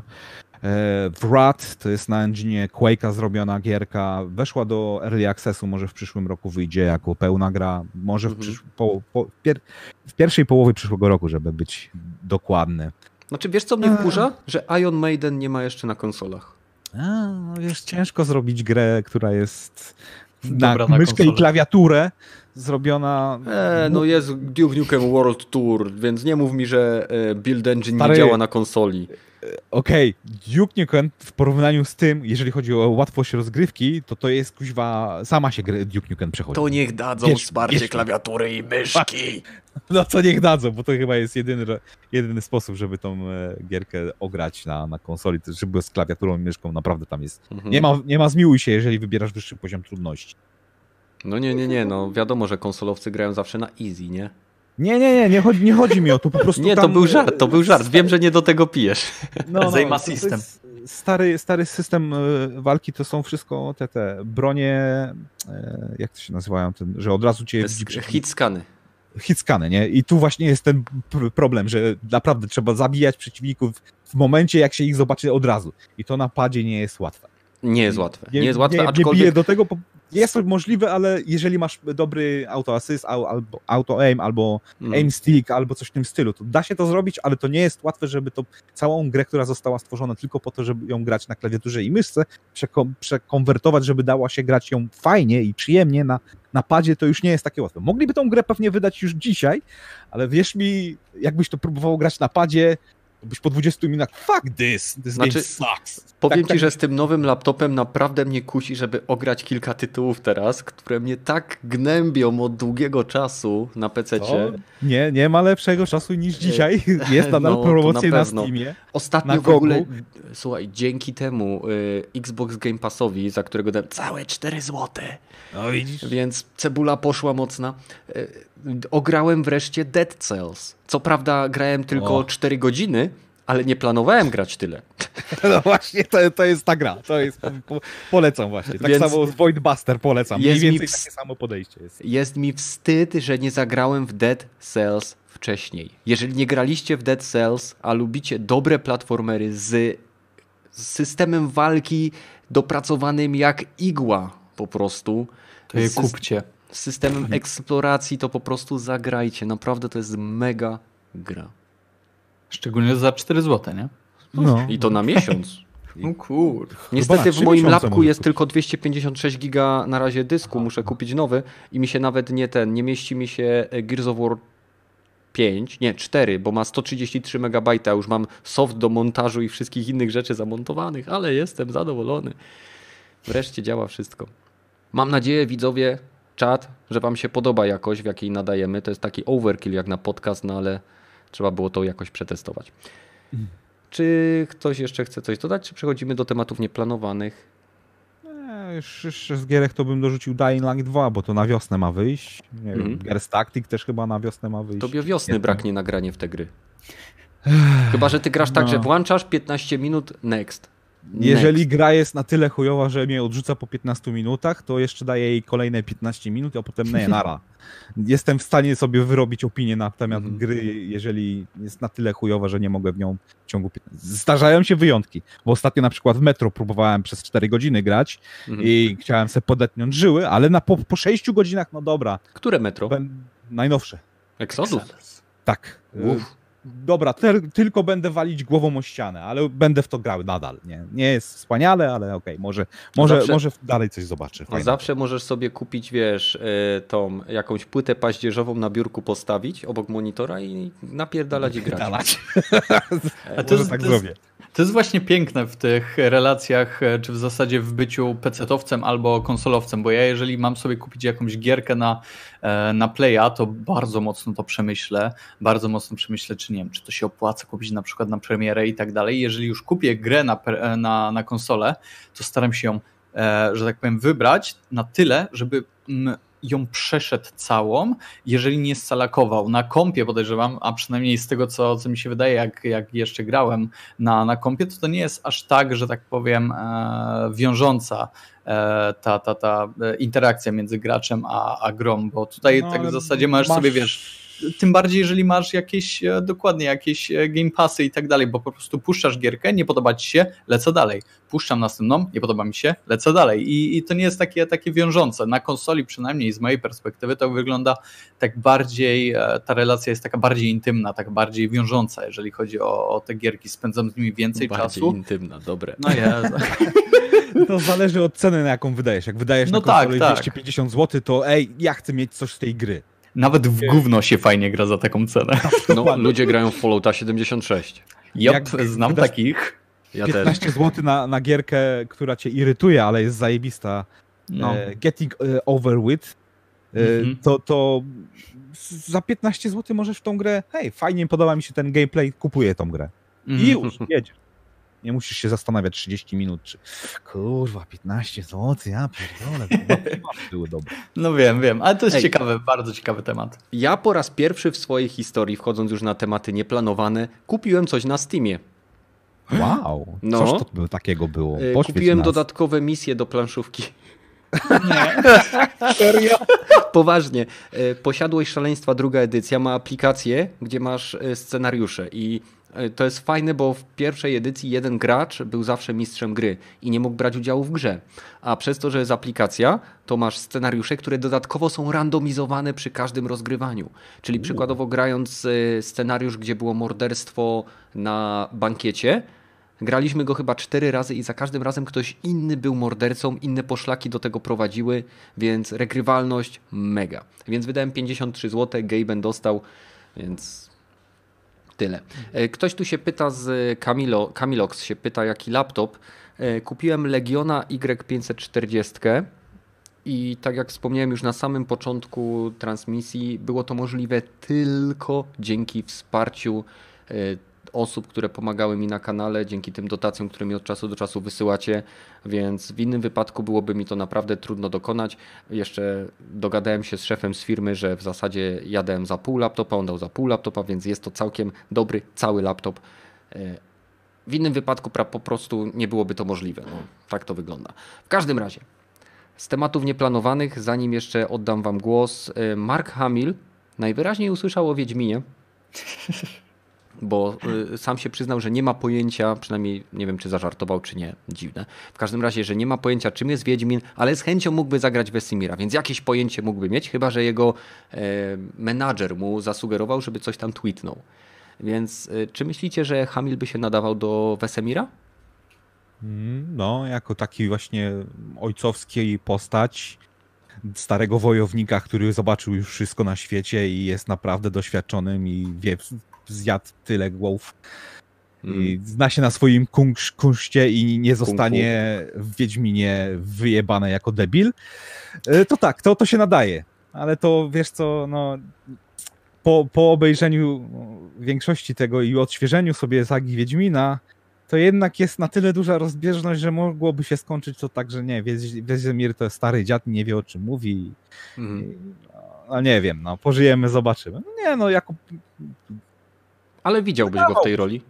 E, Wrath to jest na engine Quake'a zrobiona gierka. Weszła do Early Accessu, może w przyszłym roku wyjdzie jako pełna gra. Może w, mhm. przysz... po, po, pier... w pierwszej połowie przyszłego roku, żeby być dokładny. Znaczy, wiesz co mnie wkurza? Że Iron Maiden nie ma jeszcze na konsolach. A, no wiesz, ciężko zrobić grę, która jest na, na myszkę konsolę. i klawiaturę zrobiona... E, no jest Duke Nukem World Tour, więc nie mów mi, że e, Build Engine Stary... nie działa na konsoli okej, okay, Duke Nukem w porównaniu z tym, jeżeli chodzi o łatwość rozgrywki, to to jest kuźwa, sama się Duke Nukem przechodzi. To niech dadzą wiesz, wsparcie wiesz, klawiatury i myszki. No co niech dadzą, bo to chyba jest jedyny, jedyny sposób, żeby tą e, gierkę ograć na, na konsoli, żeby z klawiaturą i myszką naprawdę tam jest. Mhm. Nie, ma, nie ma zmiłuj się, jeżeli wybierasz wyższy poziom trudności. No nie, nie, nie, no wiadomo, że konsolowcy grają zawsze na easy, nie? Nie, nie, nie, nie chodzi, nie chodzi mi o to, po prostu Nie, tam... to był żart, to był żart, wiem, że nie do tego pijesz. No, no, Zajma system. Stary, stary system e, walki to są wszystko te, te bronie, e, jak to się nazywają, ten, że od razu cię... Hitskany. Hitskany, nie? I tu właśnie jest ten problem, że naprawdę trzeba zabijać przeciwników w momencie, jak się ich zobaczy od razu. I to na padzie nie jest łatwe. Nie jest łatwe. Nie, nie jest łatwe, nie, aczkolwiek... Nie bije do tego, jest to możliwe, ale jeżeli masz dobry auto assist, albo auto aim, albo mm. aim stick, albo coś w tym stylu, to da się to zrobić, ale to nie jest łatwe, żeby to całą grę, która została stworzona tylko po to, żeby ją grać na klawiaturze i myszce, przeko przekonwertować, żeby dało się grać ją fajnie i przyjemnie na, na padzie, to już nie jest takie łatwe. Mogliby tą grę pewnie wydać już dzisiaj, ale wierz mi, jakbyś to próbował grać na padzie, byś po 20 minutach, fuck this, this znaczy, game sucks. Powiem tak, ci, tak. że z tym nowym laptopem naprawdę mnie kusi, żeby ograć kilka tytułów teraz, które mnie tak gnębią od długiego czasu na PC. Nie, nie ma lepszego czasu niż e, dzisiaj. Jest nadal no, promocja na, na Steamie. Ostatnio na w ogóle, słuchaj, dzięki temu y, Xbox Game Passowi, za którego dałem całe 4 złote. No widzisz. Więc cebula poszła mocna. Y, ograłem wreszcie Dead Cells. Co prawda grałem tylko o. 4 godziny, ale nie planowałem grać tyle. No właśnie, to, to jest ta gra. To jest, po, polecam właśnie. Tak Więc samo z Void Buster polecam. Mniej więcej takie samo podejście jest. Jest mi wstyd, że nie zagrałem w Dead Cells wcześniej. Jeżeli nie graliście w Dead Cells, a lubicie dobre platformery z, z systemem walki dopracowanym jak igła po prostu. To je kupcie z systemem eksploracji, to po prostu zagrajcie. Naprawdę to jest mega gra. Szczególnie za 4 zł, nie? No. I to na miesiąc. No kur. Niestety w moim lapku jest tylko 256 giga na razie dysku, muszę kupić nowy i mi się nawet nie ten, nie mieści mi się Gears of War 5, nie 4, bo ma 133 MB, a już mam soft do montażu i wszystkich innych rzeczy zamontowanych, ale jestem zadowolony. Wreszcie działa wszystko. Mam nadzieję, widzowie, czat, że Wam się podoba jakość, w jakiej nadajemy. To jest taki overkill jak na podcast, no ale trzeba było to jakoś przetestować. Mm. Czy ktoś jeszcze chce coś dodać, czy przechodzimy do tematów nieplanowanych? Nie, już, jeszcze z gierek to bym dorzucił Dying Light 2, bo to na wiosnę ma wyjść. Nie mm. Tactic też chyba na wiosnę ma wyjść. Tobie wiosny Jestem... braknie nagranie w te gry. Chyba, że ty grasz tak, no. że włączasz 15 minut, next. Jeżeli Next. gra jest na tyle chujowa, że mnie odrzuca po 15 minutach, to jeszcze daję jej kolejne 15 minut, a potem nie, nara. Jestem w stanie sobie wyrobić opinię na temat mm. gry, jeżeli jest na tyle chujowa, że nie mogę w nią w ciągu 15. Zdarzają się wyjątki, bo ostatnio na przykład w Metro próbowałem przez 4 godziny grać mm. i chciałem sobie podetniąć żyły, ale na po, po 6 godzinach, no dobra. Które Metro? Najnowsze. Exodus? Tak. Uf dobra, tylko będę walić głową o ścianę, ale będę w to grał nadal. Nie, nie jest wspaniale, ale okej, okay, może, może, zawsze, może dalej coś zobaczę. No zawsze możesz sobie kupić, wiesz, y, tą jakąś płytę paździerzową na biurku postawić obok monitora i napierdalać i grać. A to jest, tak to zrobię. To jest właśnie piękne w tych relacjach, e, czy w zasadzie w byciu pecetowcem albo konsolowcem, bo ja jeżeli mam sobie kupić jakąś gierkę na, e, na Playa, to bardzo mocno to przemyślę, bardzo mocno przemyślę, czy nie wiem, czy to się opłaca kupić na przykład na premierę i tak dalej. Jeżeli już kupię grę na, e, na, na konsolę, to staram się ją, że tak powiem, wybrać na tyle, żeby ją przeszedł całą, jeżeli nie scalakował. Na kompie podejrzewam, a przynajmniej z tego, co, co mi się wydaje, jak, jak jeszcze grałem na, na kompie, to to nie jest aż tak, że tak powiem, e, wiążąca e, ta, ta, ta interakcja między graczem a, a grą, bo tutaj no, tak w zasadzie masz, masz sobie, wiesz tym bardziej, jeżeli masz jakieś, e, dokładnie jakieś e, game passy i tak dalej, bo po prostu puszczasz gierkę, nie podoba ci się, lecę dalej. Puszczam następną, nie podoba mi się, lecę dalej. I, i to nie jest takie, takie wiążące. Na konsoli przynajmniej z mojej perspektywy to wygląda tak bardziej, e, ta relacja jest taka bardziej intymna, tak bardziej wiążąca, jeżeli chodzi o, o te gierki. Spędzam z nimi więcej bardziej czasu. intymna, dobre. No jest. To zależy od ceny, na jaką wydajesz. Jak wydajesz no na konsolę tak, 250 tak. zł, to ej, ja chcę mieć coś z tej gry. Nawet w gówno się fajnie gra za taką cenę. No, ludzie grają w Fallouta 76. Ja znam takich. Ja 15 też. zł na, na gierkę, która cię irytuje, ale jest zajebista. No. E, getting e, Over With. E, mm-hmm. to, to za 15 zł możesz w tą grę. Hej, fajnie podoba mi się ten gameplay, kupuję tą grę. I już, jedziesz. Nie musisz się zastanawiać 30 minut, czy kurwa, 15 zł, ja pierdolę, to były dobre. No wiem, wiem, ale to jest Ej, ciekawy, bardzo ciekawy temat. Ja po raz pierwszy w swojej historii, wchodząc już na tematy nieplanowane, kupiłem coś na Steamie. Wow, no. Coż to by, takiego było? E, Poświeć kupiłem nas. dodatkowe misje do planszówki. Nie. Serio? Poważnie. E, Posiadłość Szaleństwa druga edycja ma aplikację, gdzie masz e, scenariusze i to jest fajne, bo w pierwszej edycji jeden gracz był zawsze mistrzem gry i nie mógł brać udziału w grze. A przez to, że jest aplikacja, to masz scenariusze, które dodatkowo są randomizowane przy każdym rozgrywaniu. Czyli przykładowo grając e, scenariusz, gdzie było morderstwo na bankiecie, Graliśmy go chyba cztery razy i za każdym razem ktoś inny był mordercą, inne poszlaki do tego prowadziły, więc regrywalność mega. Więc wydałem 53 zł, Gaben dostał, więc Tyle. E, ktoś tu się pyta z Camilo, Camilox się pyta jaki laptop. E, kupiłem Legiona Y540 i tak jak wspomniałem już na samym początku transmisji, było to możliwe tylko dzięki wsparciu e, osób, które pomagały mi na kanale, dzięki tym dotacjom, które mi od czasu do czasu wysyłacie, więc w innym wypadku byłoby mi to naprawdę trudno dokonać. Jeszcze dogadałem się z szefem z firmy, że w zasadzie jadałem za pół laptopa, on dał za pół laptopa, więc jest to całkiem dobry, cały laptop. E, w innym wypadku po prostu nie byłoby to możliwe. No, tak to wygląda. W każdym razie, z tematów nieplanowanych, zanim jeszcze oddam Wam głos, e, Mark Hamill najwyraźniej usłyszał o Wiedźminie. bo y, sam się przyznał, że nie ma pojęcia, przynajmniej nie wiem, czy zażartował, czy nie, dziwne. W każdym razie, że nie ma pojęcia, czym jest Wiedźmin, ale z chęcią mógłby zagrać Wesimira, więc jakieś pojęcie mógłby mieć, chyba że jego e, menadżer mu zasugerował, żeby coś tam tweetnął. Więc e, czy myślicie, że Hamil by się nadawał do Wesemira? Mm, no, jako taki właśnie ojcowskiej postać, starego wojownika, który zobaczył już wszystko na świecie i jest naprawdę doświadczonym i wie, zjadł tyle głów. Mm. I zna się na swoim kunsz, kunszcie i nie zostanie w Wiedźminie wyjebane jako debil. E, to tak, to, to się nadaje. Ale to wiesz co, no po, po obejrzeniu większości tego i odświeżeniu sobie sagi Wiedźmina, to jednak jest na tyle duża rozbieżność, że mogłoby się skończyć to tak, że nie, Wiedźmir to jest stary dziad, nie wie o czym mówi. Mm. No, no, nie wiem, no pożyjemy, zobaczymy. No nie, no jako ale widziałbyś go w tej roli?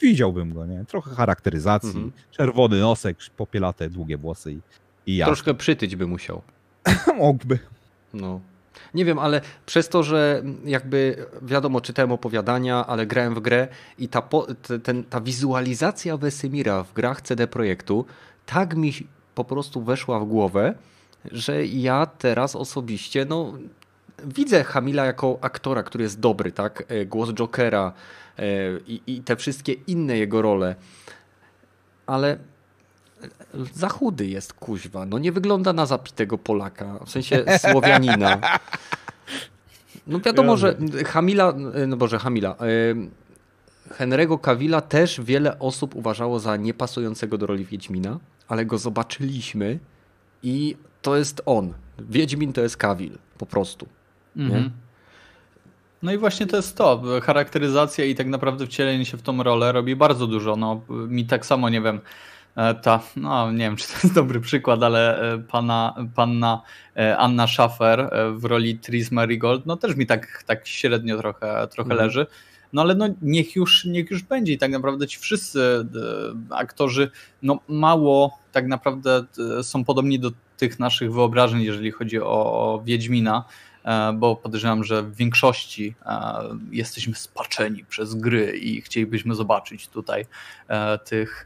Widziałbym go, nie? Trochę charakteryzacji, mhm. czerwony nosek, popielate, długie włosy i, i ja. Troszkę przytyć by musiał. Mógłby. No. Nie wiem, ale przez to, że jakby wiadomo, czytałem opowiadania, ale grałem w grę i ta, ten, ta wizualizacja Wesemira w grach CD Projektu tak mi po prostu weszła w głowę, że ja teraz osobiście no, widzę Hamila jako aktora, który jest dobry, tak? E, głos Jokera e, i, i te wszystkie inne jego role. Ale za chudy jest kuźwa. No nie wygląda na zapitego Polaka, w sensie Słowianina. No wiadomo, że Hamila, e, no Boże, Hamila, Henry'ego Cavilla też wiele osób uważało za niepasującego do roli Wiedźmina, ale go zobaczyliśmy i to jest on. Wiedźmin to jest Cavill, po prostu. Mhm. No i właśnie to jest to. Charakteryzacja i tak naprawdę wcielenie się w tą rolę robi bardzo dużo. No, mi tak samo, nie wiem, ta, no nie wiem, czy to jest dobry przykład, ale pana, panna Anna Schaffer w roli Tris Marigold, no też mi tak, tak średnio trochę, trochę mhm. leży. No ale no niech już, niech już będzie i tak naprawdę ci wszyscy aktorzy, no mało tak naprawdę są podobni do tych naszych wyobrażeń, jeżeli chodzi o, o Wiedźmina. E, bo podejrzewam, że w większości e, jesteśmy spaczeni przez gry i chcielibyśmy zobaczyć tutaj e, tych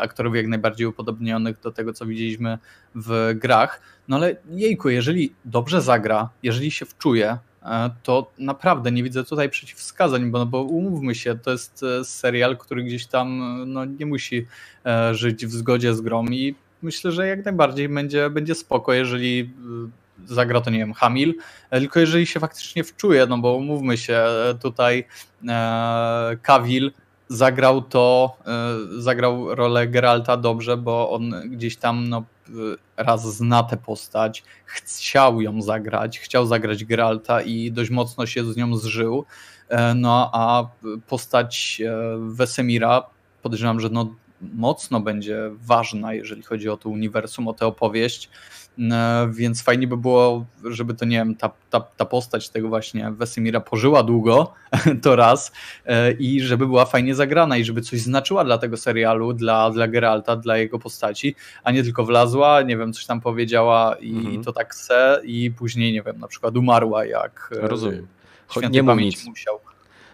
aktorów jak najbardziej upodobnionych do tego, co widzieliśmy w grach. No ale jejku, jeżeli dobrze zagra, jeżeli się wczuje, to naprawdę nie widzę tutaj przeciwwskazań, bo, no bo umówmy się, to jest serial, który gdzieś tam no, nie musi żyć w zgodzie z grą i myślę, że jak najbardziej będzie, będzie spoko, jeżeli zagra to, nie wiem, Hamil, e, tylko jeżeli się faktycznie wczuje, no bo mówmy się, e, tutaj e, Kawil zagrał to, zagrał rolę Geralta dobrze, bo on gdzieś tam no, raz zna tę postać, chciał ją zagrać, chciał zagrać Geralta i dość mocno się z nią zżył, no a postać Wesemira podejrzewam, że no, mocno będzie ważna, jeżeli chodzi o to uniwersum, o tę opowieść, więc fajnie by było, żeby to, nie wiem, ta, ta, ta postać tego właśnie Wesemira pożyła długo, to raz, e, i żeby była fajnie zagrana i żeby coś znaczyła dla tego serialu, dla, dla Geralta, dla jego postaci, a nie tylko wlazła, nie wiem, coś tam powiedziała i mhm. to tak se i później, nie wiem, na przykład umarła, jak e, Rozumiem. nie mów nic. musiał.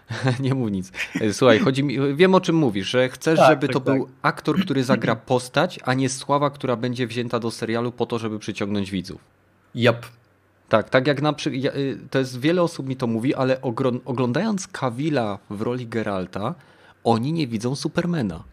nie mów nic. Słuchaj, chodzi mi, wiem o czym mówisz, że chcesz, tak, żeby tak, to tak. był aktor, który zagra postać, a nie sława, która będzie wzięta do serialu po to, żeby przyciągnąć widzów. Yep. Tak, tak jak na przykład, y, to jest wiele osób mi to mówi, ale oglądając Kawila w roli Geralta, oni nie widzą Supermana.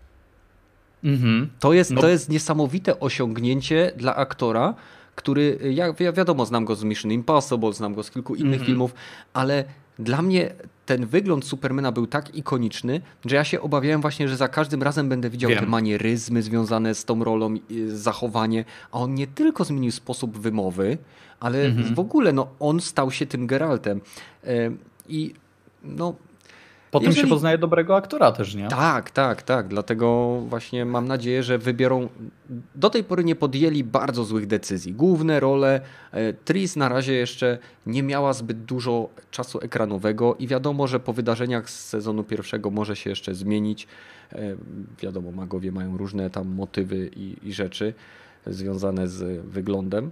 Mhm. To, jest, no. to jest niesamowite osiągnięcie dla aktora, który, ja, wiadomo, znam go z Mission Impossible, znam go z kilku innych mhm. filmów, ale dla mnie ten wygląd Supermana był tak ikoniczny, że ja się obawiałem właśnie, że za każdym razem będę widział Wiem. te manieryzmy związane z tą rolą, zachowanie, a on nie tylko zmienił sposób wymowy, ale mhm. w ogóle no, on stał się tym Geraltem. I no, Potem Jeżeli... się poznaje dobrego aktora też, nie? Tak, tak, tak. Dlatego właśnie mam nadzieję, że wybiorą. Do tej pory nie podjęli bardzo złych decyzji. Główne role. E, Tris na razie jeszcze nie miała zbyt dużo czasu ekranowego i wiadomo, że po wydarzeniach z sezonu pierwszego może się jeszcze zmienić. E, wiadomo, magowie mają różne tam motywy i, i rzeczy związane z wyglądem.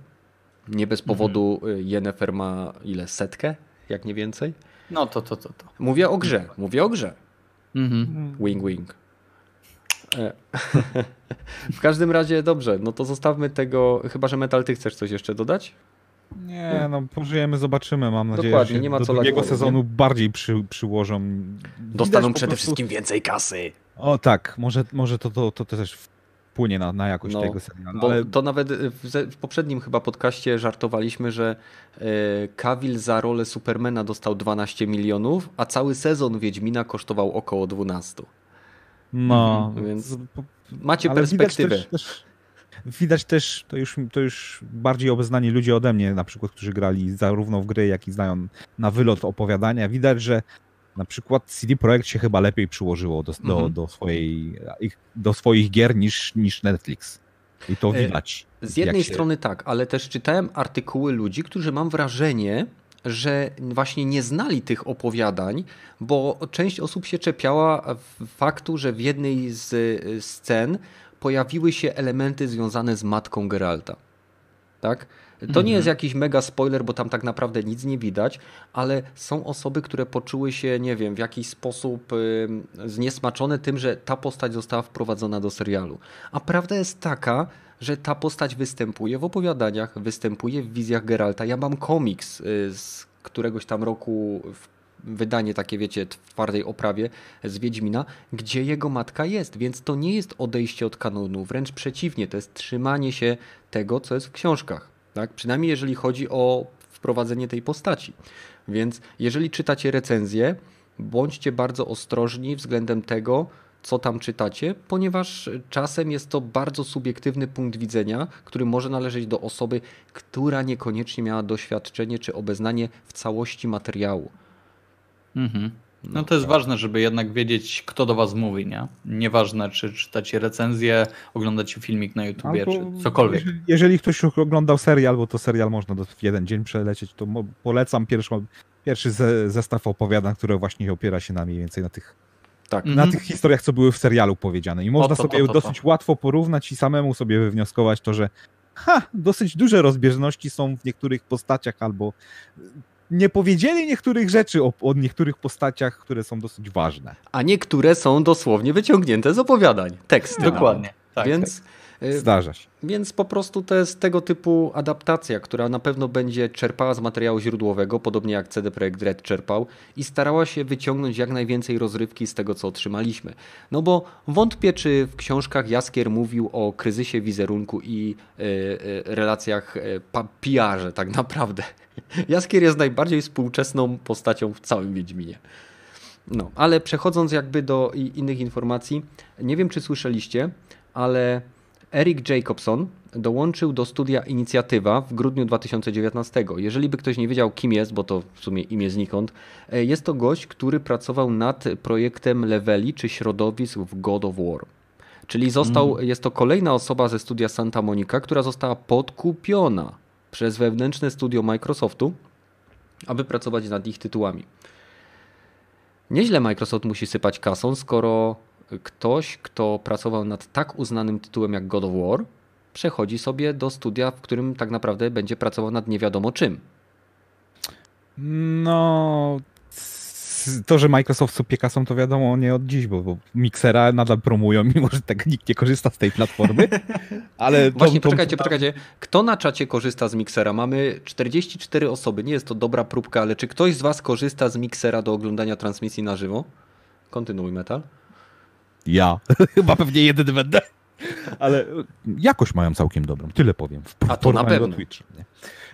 Nie bez powodu mhm. Jennifer ma ile? Setkę? Jak nie więcej? No to, to, to, to. Mówię o grze, mówię o grze. Mhm. Wing, wing. E, w każdym razie dobrze, no to zostawmy tego, chyba że Metal, ty chcesz coś jeszcze dodać? Nie, no pożyjemy, zobaczymy. Mam nadzieję, Dokładnie, że nie ma do co drugiego sezonu nie? bardziej przy, przyłożą. Dostaną przede prostu... wszystkim więcej kasy. O tak, może, może to, to, to też wpłynie na, na jakość no, tego serialu. Bo ale... to nawet w, w, poprzednim chyba podcaście żartowaliśmy, że e, za rolę Supermana dostał 12 milionów, a cały sezon Wiedźmina kosztował około 12. No, mhm, więc macie perspektywę. Widać też, też, widać też, to już, to już bardziej obeznani ludzie ode mnie, na przykład, którzy grali zarówno w gry, jak i znają na wylot opowiadania. Widać, że na przykład CD Projekt się chyba lepiej przyłożyło do, do, mhm. do, swojej, do swoich gier niż, niż Netflix. I to e, widać. Z jednej się... strony tak, ale też czytałem artykuły ludzi, którzy mam wrażenie, że właśnie nie znali tych opowiadań, bo część osób się czepiała faktu, że w jednej z scen pojawiły się elementy związane z matką Geralta. Tak? To nie jest mhm. jakiś mega spoiler, bo tam tak naprawdę nic nie widać, ale są osoby, które poczuły się, nie wiem, w jakiś sposób y, zniesmaczone tym, że ta postać została wprowadzona do serialu. A prawda jest taka, że ta postać występuje w opowiadaniach, występuje w wizjach Geralta. Ja mam komiks y, z któregoś tam roku wydanie takie, wiecie, w twardej oprawie z Wiedźmina, gdzie jego matka jest, więc to nie jest odejście od kanonu, wręcz przeciwnie, to jest trzymanie się tego, co jest w książkach. Tak? Przynajmniej jeżeli chodzi o wprowadzenie tej postaci. Więc jeżeli czytacie recenzję, bądźcie bardzo ostrożni względem tego, co tam czytacie, ponieważ czasem jest to bardzo subiektywny punkt widzenia, który może należeć do osoby, która niekoniecznie miała doświadczenie czy obeznanie w całości materiału. Mhm. No to jest ważne, żeby jednak wiedzieć, kto do was mówi, nie? Nieważne, czy czytacie recenzję, oglądacie filmik na YouTubie, Albo czy cokolwiek. Jeżeli, jeżeli, ktoś oglądał serial, bo to serial można w jeden dzień przelecieć, to polecam pierwszą, pierwszy zestaw opowiadań, które właśnie opiera się na mniej więcej na tych tak. Na mhm. tych historiach, co były w serialu powiedziane. I można to, sobie to, to, dosyć łatwo porównać i samemu sobie wywnioskować to, że ha, dosyć duże rozbieżności są w niektórych postaciach albo nie powiedzieli niektórych rzeczy o, o, niektórych postaciach, które są dosyć ważne. A niektóre są dosłownie wyciągnięte z opowiadań, teksty. Dokładnie. Tak, Więc tak. Y, Zdarza się. Więc po prostu to jest tego typu adaptacja, która na pewno będzie czerpała z materiału źródłowego, podobnie jak CD Projekt Red czerpał i starała się wyciągnąć jak najwięcej rozrywki z tego, co otrzymaliśmy. No bo wątpię, czy w książkach Jaskier mówił o kryzysie wizerunku i y, y, relacjach y, PR-ze tak naprawdę. Jaskier jest najbardziej współczesną postacią w całym Wiedźminie. No, ale przechodząc jakby do innych informacji, nie wiem czy słyszeliście, ale Eric Jacobson dołączył do studia Inicjatywa w grudniu 2019. Jeżeli by ktoś nie wiedział, kim jest, bo to w sumie imię znikąd, e, jest to gość, który pracował nad projektem leveli czy środowisk w God of War. Czyli został, mm. jest to kolejna osoba ze studia Santa Monica, która została podkupiona przez wewnętrzne studio Microsoftu, aby pracować nad ich tytułami. Nieźle Microsoft musi sypać kasą, skoro ktoś, kto pracował nad tak uznanym tytułem jak God of War, przechodzi sobie do studia, w którym tak naprawdę będzie pracował nad nie wiadomo czym. No, to, że Microsoft kasą, to wiadomo nie od dziś, bo, bo Mixera nadal promują, mimo że tak nikt nie korzysta z tej platformy. Ale Właśnie, to, poczekajcie, poczekajcie. Kto na czacie korzysta z Mixera? Mamy 44 osoby, nie jest to dobra próbka, ale czy ktoś z Was korzysta z Mixera do oglądania transmisji na żywo? Kontynuuj, Metal. Ja. Chyba pewnie jedyny będę. Ale jakość mają całkiem dobrą, tyle powiem. W A to na pewno. Twitch?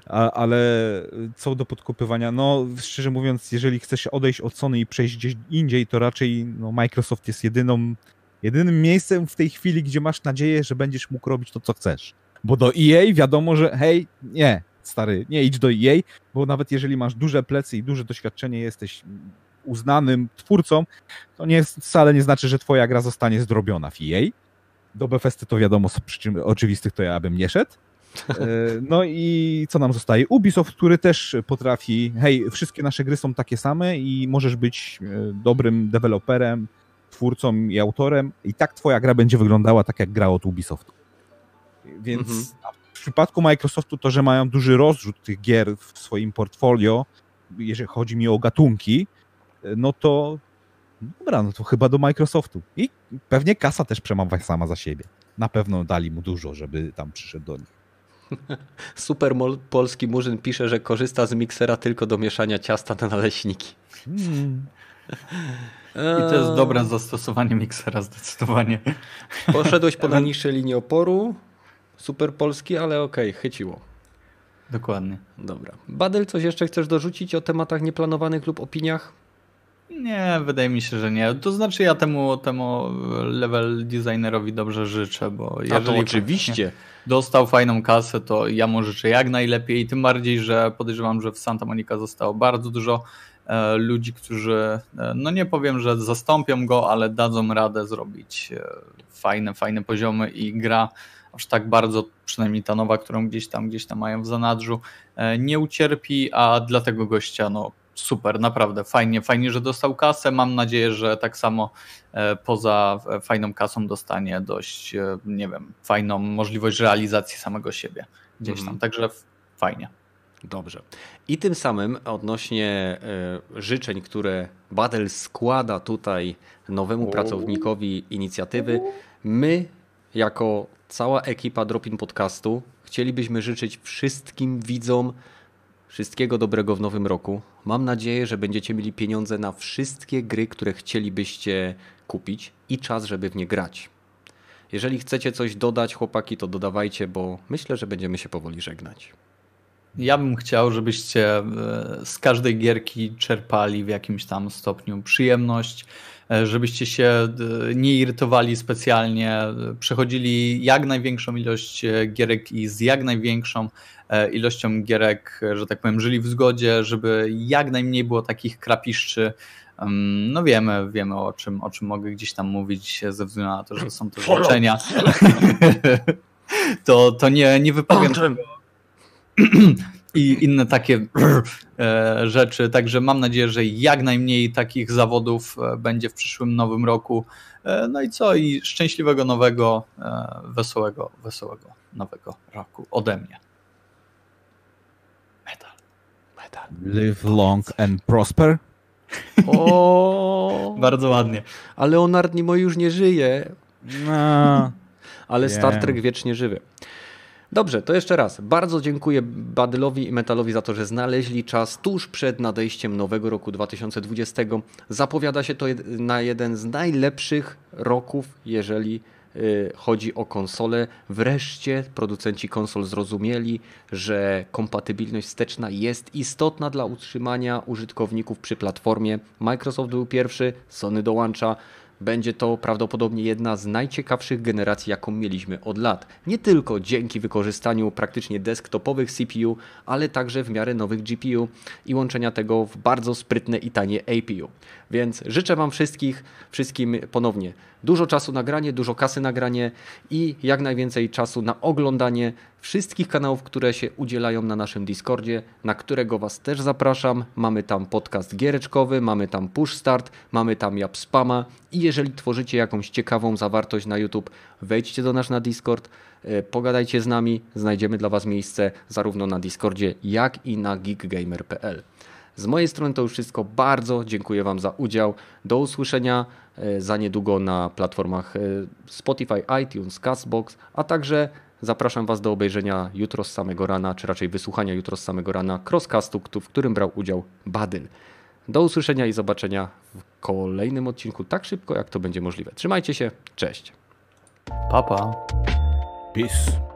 A, ale co do podkopywania, no szczerze mówiąc, jeżeli chcesz odejść od Sony i przejść gdzieś indziej, to raczej no, Microsoft jest jedyną, jedynym miejscem w tej chwili, gdzie masz nadzieję, że będziesz mógł robić to, co chcesz. Bo do EA wiadomo, że hej, nie, stary, nie idź do EA, bo nawet jeżeli masz duże plecy i duże doświadczenie, jesteś uznanym twórcą, to nie, wcale nie znaczy, że twoja gra zostanie zdrobiona w EA. Do Bethesdy to wiadomo, z przyczyn oczywistych to ja bym nie szedł. E, no i co nam zostaje? Ubisoft, który też potrafi, hej, wszystkie nasze gry są takie same i możesz być e, dobrym deweloperem, twórcą i autorem i tak twoja gra będzie wyglądała tak jak gra od Ubisoftu. Więc mhm. w przypadku Microsoftu to, że mają duży rozrzut tych gier w swoim portfolio, jeżeli chodzi mi o gatunki, no to dobra, no to chyba do Microsoftu. I pewnie kasa też przemawia sama za siebie. Na pewno dali mu dużo, żeby tam przyszedł do nich. Super polski murzyn pisze, że korzysta z miksera tylko do mieszania ciasta na naleśniki. Hmm. I to jest dobre zastosowanie miksera zdecydowanie. Poszedłeś po najniższej linii oporu. Super polski, ale okej, okay, chyciło. Dokładnie. Dobra. Badel, coś jeszcze chcesz dorzucić o tematach nieplanowanych lub opiniach? Nie, wydaje mi się, że nie. To znaczy ja temu, temu level designerowi dobrze życzę, bo jeżeli to oczywiście dostał fajną kasę, to ja mu życzę jak najlepiej, tym bardziej, że podejrzewam, że w Santa Monica zostało bardzo dużo e, ludzi, którzy, e, no nie powiem, że zastąpią go, ale dadzą radę zrobić e, fajne, fajne poziomy i gra aż tak bardzo, przynajmniej ta nowa, którą gdzieś tam, gdzieś tam mają w zanadrzu, nie ucierpi, a dla tego gościa no super, naprawdę fajnie, fajnie, że dostał kasę. Mam nadzieję, że tak samo e, poza e, fajną kasą dostanie dość, e, nie wiem, fajną możliwość realizacji samego siebie gdzieś tam. Mm. Także fajnie. Dobrze. I tym samym odnośnie życzeń, które Battle składa tutaj nowemu pracownikowi inicjatywy, my jako cała ekipa Dropin Podcastu chcielibyśmy życzyć wszystkim widzom Wszystkiego dobrego w nowym roku. Mam nadzieję, że będziecie mieli pieniądze na wszystkie gry, które chcielibyście kupić i czas, żeby w nie grać. Jeżeli chcecie coś dodać, chłopaki, to dodawajcie, bo myślę, że będziemy się powoli żegnać. Ja bym chciał, żebyście e, z każdej gierki czerpali w jakimś tam stopniu przyjemność, e, żebyście się e, nie irytowali specjalnie, przechodzili jak największą ilość gierek i z jak największą ilością gierek, że tak powiem, żyli w zgodzie, żeby jak najmniej było takich krapiszczy, no wiemy, wiemy o czym, o czym mogę gdzieś tam mówić ze względu na to, że są to życzenia. to, to nie, nie wypowiem i inne takie e, rzeczy. Także mam nadzieję, że jak najmniej takich zawodów e, będzie w przyszłym nowym roku. E, no i co? I szczęśliwego nowego, wesołego, wesołego nowego roku ode mnie. Metal. Metal. Live long and prosper. O, Bardzo ładnie. Ale Leonard Nimoy już nie żyje. No. Ale Star Trek wiecznie żywy. Dobrze, to jeszcze raz. Bardzo dziękuję Badylowi i Metalowi za to, że znaleźli czas tuż przed nadejściem nowego roku 2020. Zapowiada się to na jeden z najlepszych roków, jeżeli chodzi o konsole. Wreszcie producenci konsol zrozumieli, że kompatybilność wsteczna jest istotna dla utrzymania użytkowników przy platformie. Microsoft był pierwszy, Sony dołącza. Będzie to prawdopodobnie jedna z najciekawszych generacji, jaką mieliśmy od lat. Nie tylko dzięki wykorzystaniu praktycznie desktopowych CPU, ale także w miarę nowych GPU i łączenia tego w bardzo sprytne i tanie APU. Więc życzę Wam wszystkich, wszystkim ponownie dużo czasu na granie, dużo kasy na granie i jak najwięcej czasu na oglądanie wszystkich kanałów, które się udzielają na naszym Discordzie, na którego Was też zapraszam. Mamy tam podcast giereczkowy, mamy tam push start, mamy tam jab spama i jeżeli tworzycie jakąś ciekawą zawartość na YouTube, wejdźcie do nas na Discord, e, pogadajcie z nami, znajdziemy dla Was miejsce zarówno na Discordzie, jak i na geekgamer.pl. Z mojej strony to już wszystko. Bardzo dziękuję Wam za udział. Do usłyszenia e, za niedługo na platformach e, Spotify, iTunes, Castbox, a także zapraszam Was do obejrzenia jutro z samego rana, czy raczej wysłuchania jutro z samego rana crosscastu, w którym brał udział Badyl. Do usłyszenia i zobaczenia w kolejnym odcinku tak szybko, jak to będzie możliwe. Trzymajcie się, cześć. Papa. Peace.